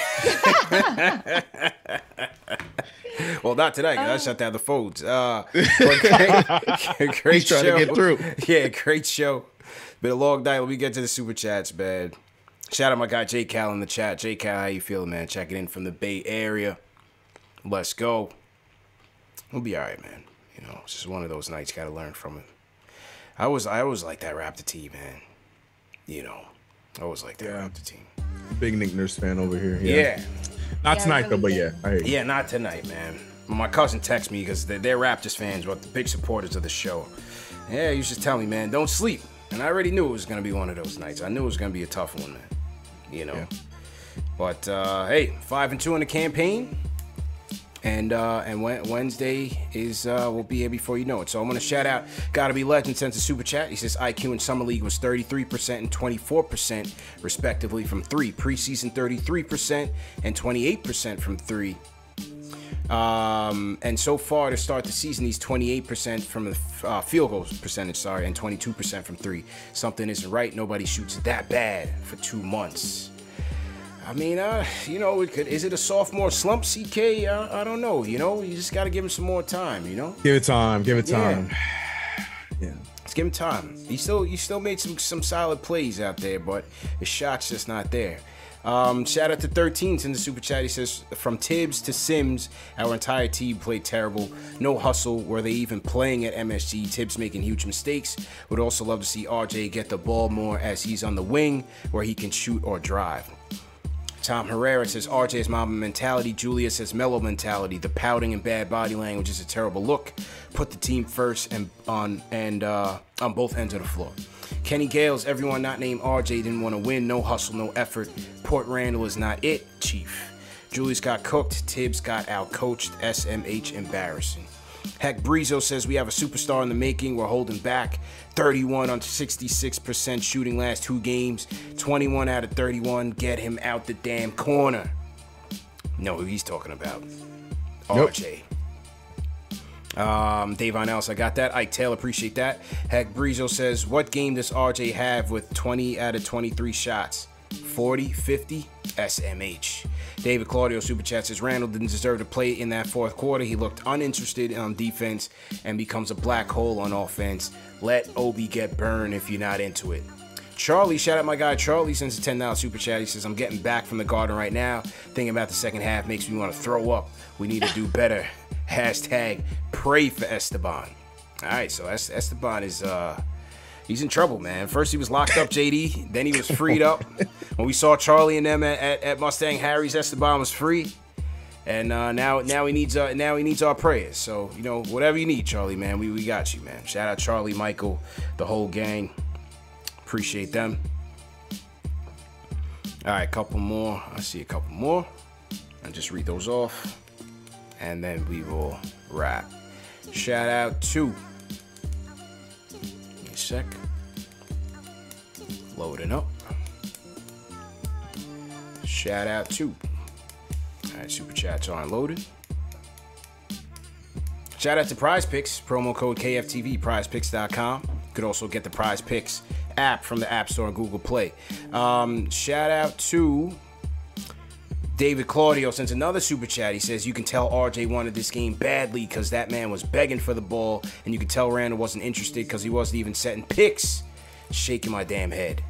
Well, not tonight, 'cause I shut down the phones. Uh, but great, great He's trying to show. get through. Yeah, great show. Been a long night. Let me get to the super chats, man. Shout out my guy J Cal in the chat. J Cal, how you feeling, man? Checking in from the Bay Area. Let's go. We'll be all right, man. You know, it's just one of those nights. Got to learn from it. I was, I always like that Raptor team, man. You know, I was like that Raptor team. Big Nick Nurse fan over here. Yeah. Not Yeah, tonight though, but yeah, I hear you. Yeah, not tonight, man. My cousin texted me because they're, they're Raptors fans, but the big supporters of the show. Yeah, you was just telling me, man, don't sleep. And I already knew it was gonna be one of those nights. I knew it was gonna be a tough one, man. You know. But uh, hey, five and two in the campaign, and uh, and Wednesday is uh, will be here before you know it. So I'm gonna shout out. Gotta be legend sends a super chat. He says IQ in summer league was 33% and 24% respectively from three. Preseason 33% and 28% from three. Um, and so far to start the season, he's 28% from the uh, field goal percentage, sorry, and 22% from three. Something isn't right. Nobody shoots that bad for two months. I mean, uh, you know, it could, is it a sophomore slump, CK? Uh, I don't know. You know, you just got to give him some more time. You know, Give it time. Give it time. Yeah. time. let's give him time. He still, he still made some some solid plays out there, but the shot's just not there. Um, shout out to 13s in the super chat. He says, from Thibs to Sims, our entire team played terrible. No hustle. Were they even playing at MSG? Thibs making huge mistakes. Would also love to see RJ get the ball more as he's on the wing where he can shoot or drive. Tom Herrera says RJ's Mamba mentality. Julia says mellow mentality. The pouting and bad body language is a terrible look. Put the team first and on and uh, on both ends of the floor. Kenny Gales, everyone not named RJ didn't want to win. No hustle, no effort. Port Randle is not it, Chief. Julius got cooked. Thibs got out coached. SMH embarrassing. Heck, Brizo says we have a superstar in the making. We're holding back. 31 on 66% shooting last two games. 21 out of 31. Get him out the damn corner. Know who he's talking about. RJ. Um, Davon Ellis, I got that. Ike Taylor, appreciate that. Heck, Brizo says, what game does RJ have with 20 out of 23 shots? 40 50 SMH. David Claudio Super Chat says Randle didn't deserve to play in that fourth quarter. He looked uninterested on defense and becomes a black hole on offense. Let Obi get burned if you're not into it. Charlie, shout out my guy Charlie sends a $10 super chat. He says, I'm getting back from the garden right now. Thinking about the second half makes me want to throw up. We need to do better. Hashtag pray for Esteban. All right, so Esteban is uh he's in trouble, man. First he was locked up, JD. Then he was freed up. When we saw Charlie and them at, at, at Mustang Harry's, Esteban was free. And uh, now, now he needs uh, now he needs our prayers. So you know, whatever you need, Charlie, man, we, we got you, man. Shout out Charlie, Michael, the whole gang. Appreciate them. All right, couple more. I see a couple more. I just read those off, and then we will wrap. Shout out to. Sec. Loading up. Shout out to. All right, super chats are unloaded. Shout out to Prize Picks, promo code KFTV, prizepicks.com. You could also get the Prize Picks app from the App Store and Google Play. Um, shout out to David Claudio sends another super chat. He says, You can tell RJ wanted this game badly because that man was begging for the ball, and you can tell Randle wasn't interested because he wasn't even setting picks. Shaking my damn head.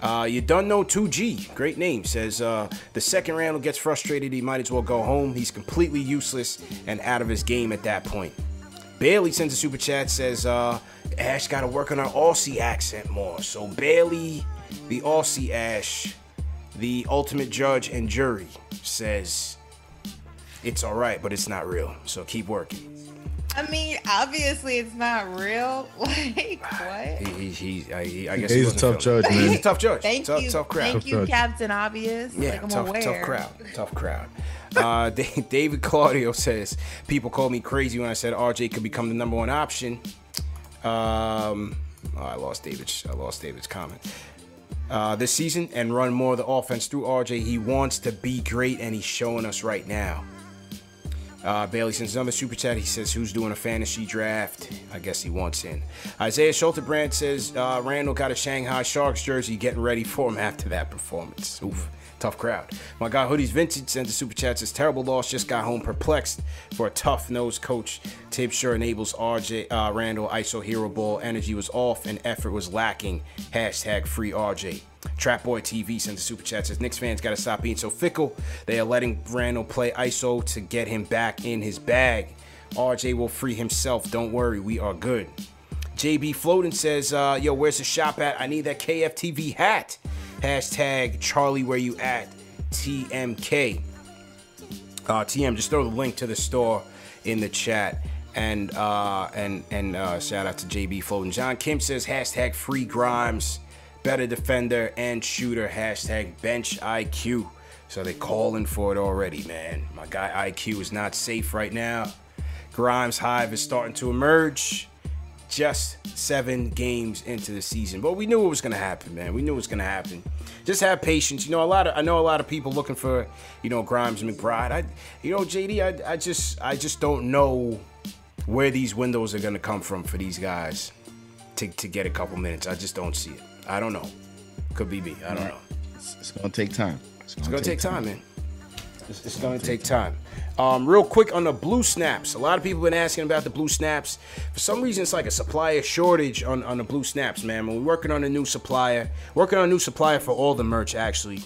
Uh, you don't know 2G, great name, says uh, the second Randle gets frustrated, he might as well go home. He's completely useless and out of his game at that point. Bailey sends a super chat, says uh, Ash got to work on her Aussie accent more. So Bailey, the Aussie Ash, the ultimate judge and jury, says it's all right, but it's not real. So keep working. I mean, obviously it's not real. Like what? He, he, he, I, he I guess He's he a wasn't tough judge, man. He's a tough judge. Thank tough, you, tough crowd. thank you, Captain Obvious. Yeah, like I'm tough, aware. tough crowd. Tough crowd. Uh, Da- David Claudio says people called me crazy when I said RJ could become the number one option. Um, oh, I lost David's. I lost David's comment. Uh, this season and run more of the offense through RJ. He wants to be great, and he's showing us right now. Uh, Bailey sends another super chat. He says, "Who's doing a fantasy draft?" I guess he wants in. Isaiah Schulterbrand says, uh, "Randle got a Shanghai Sharks jersey, getting ready for him after that performance." Oof, tough crowd. My guy Hoodies Vintage sends a super chat. Says, "Terrible loss. Just got home perplexed for a tough nose coach. Tip sure enables RJ uh, Randle ISO hero ball. Energy was off and effort was lacking. Hashtag free RJ." Trap Boy TV sends a super chat says Knicks fans got to stop being so fickle. They are letting Randle play ISO to get him back in his bag. RJ will free himself. Don't worry, we are good. JB Floating says, uh, "Yo, where's the shop at? I need that KFTV hat." Hashtag Charlie, where you at? TMK. Uh, TM, just throw the link to the store in the chat. And uh, and and uh, shout out to JB Fulton. John Kim says hashtag free Grimes, better defender and shooter. Hashtag bench IQ. So they calling for it already, man. My guy IQ is not safe right now. Grimes hive is starting to emerge. Just seven games into the season, but we knew it was gonna happen, man. We knew it was gonna happen. Just have patience. You know, a lot of I know a lot of people looking for, you know, Grimes and McBride. I, you know, JD, I, I just I just don't know where these windows are gonna come from for these guys to to get a couple minutes. I just don't see it. I don't know. Could be me. I don't know. It's, it's gonna take time. It's gonna take time, man. It's, it's gonna take time. Um, real quick on the blue snaps. A lot of people been asking about the blue snaps. For some reason, it's like a supplier shortage on, on the blue snaps, man. We're working on a new supplier, working on a new supplier for all the merch actually,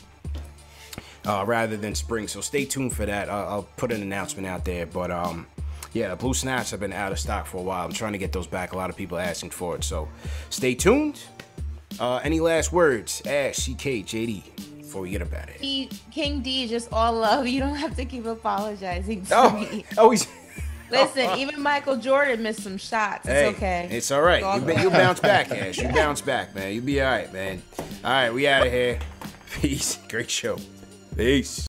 uh, rather than spring. So stay tuned for that. I'll, I'll put an announcement out there. But um, yeah, the blue snaps have been out of stock for a while. I'm trying to get those back. A lot of people asking for it. So stay tuned. Uh, any last words? Ash, CK, JD, before we get up out. He- King D, just all love. You don't have to keep apologizing to Oh, me. oh, he's. Listen, even Michael Jordan missed some shots. It's Hey, okay. It's all right. It's all You, you bounce back, Ash. You bounce back, man. You be all right, man. All right, we out of here. Peace. Great show. Peace.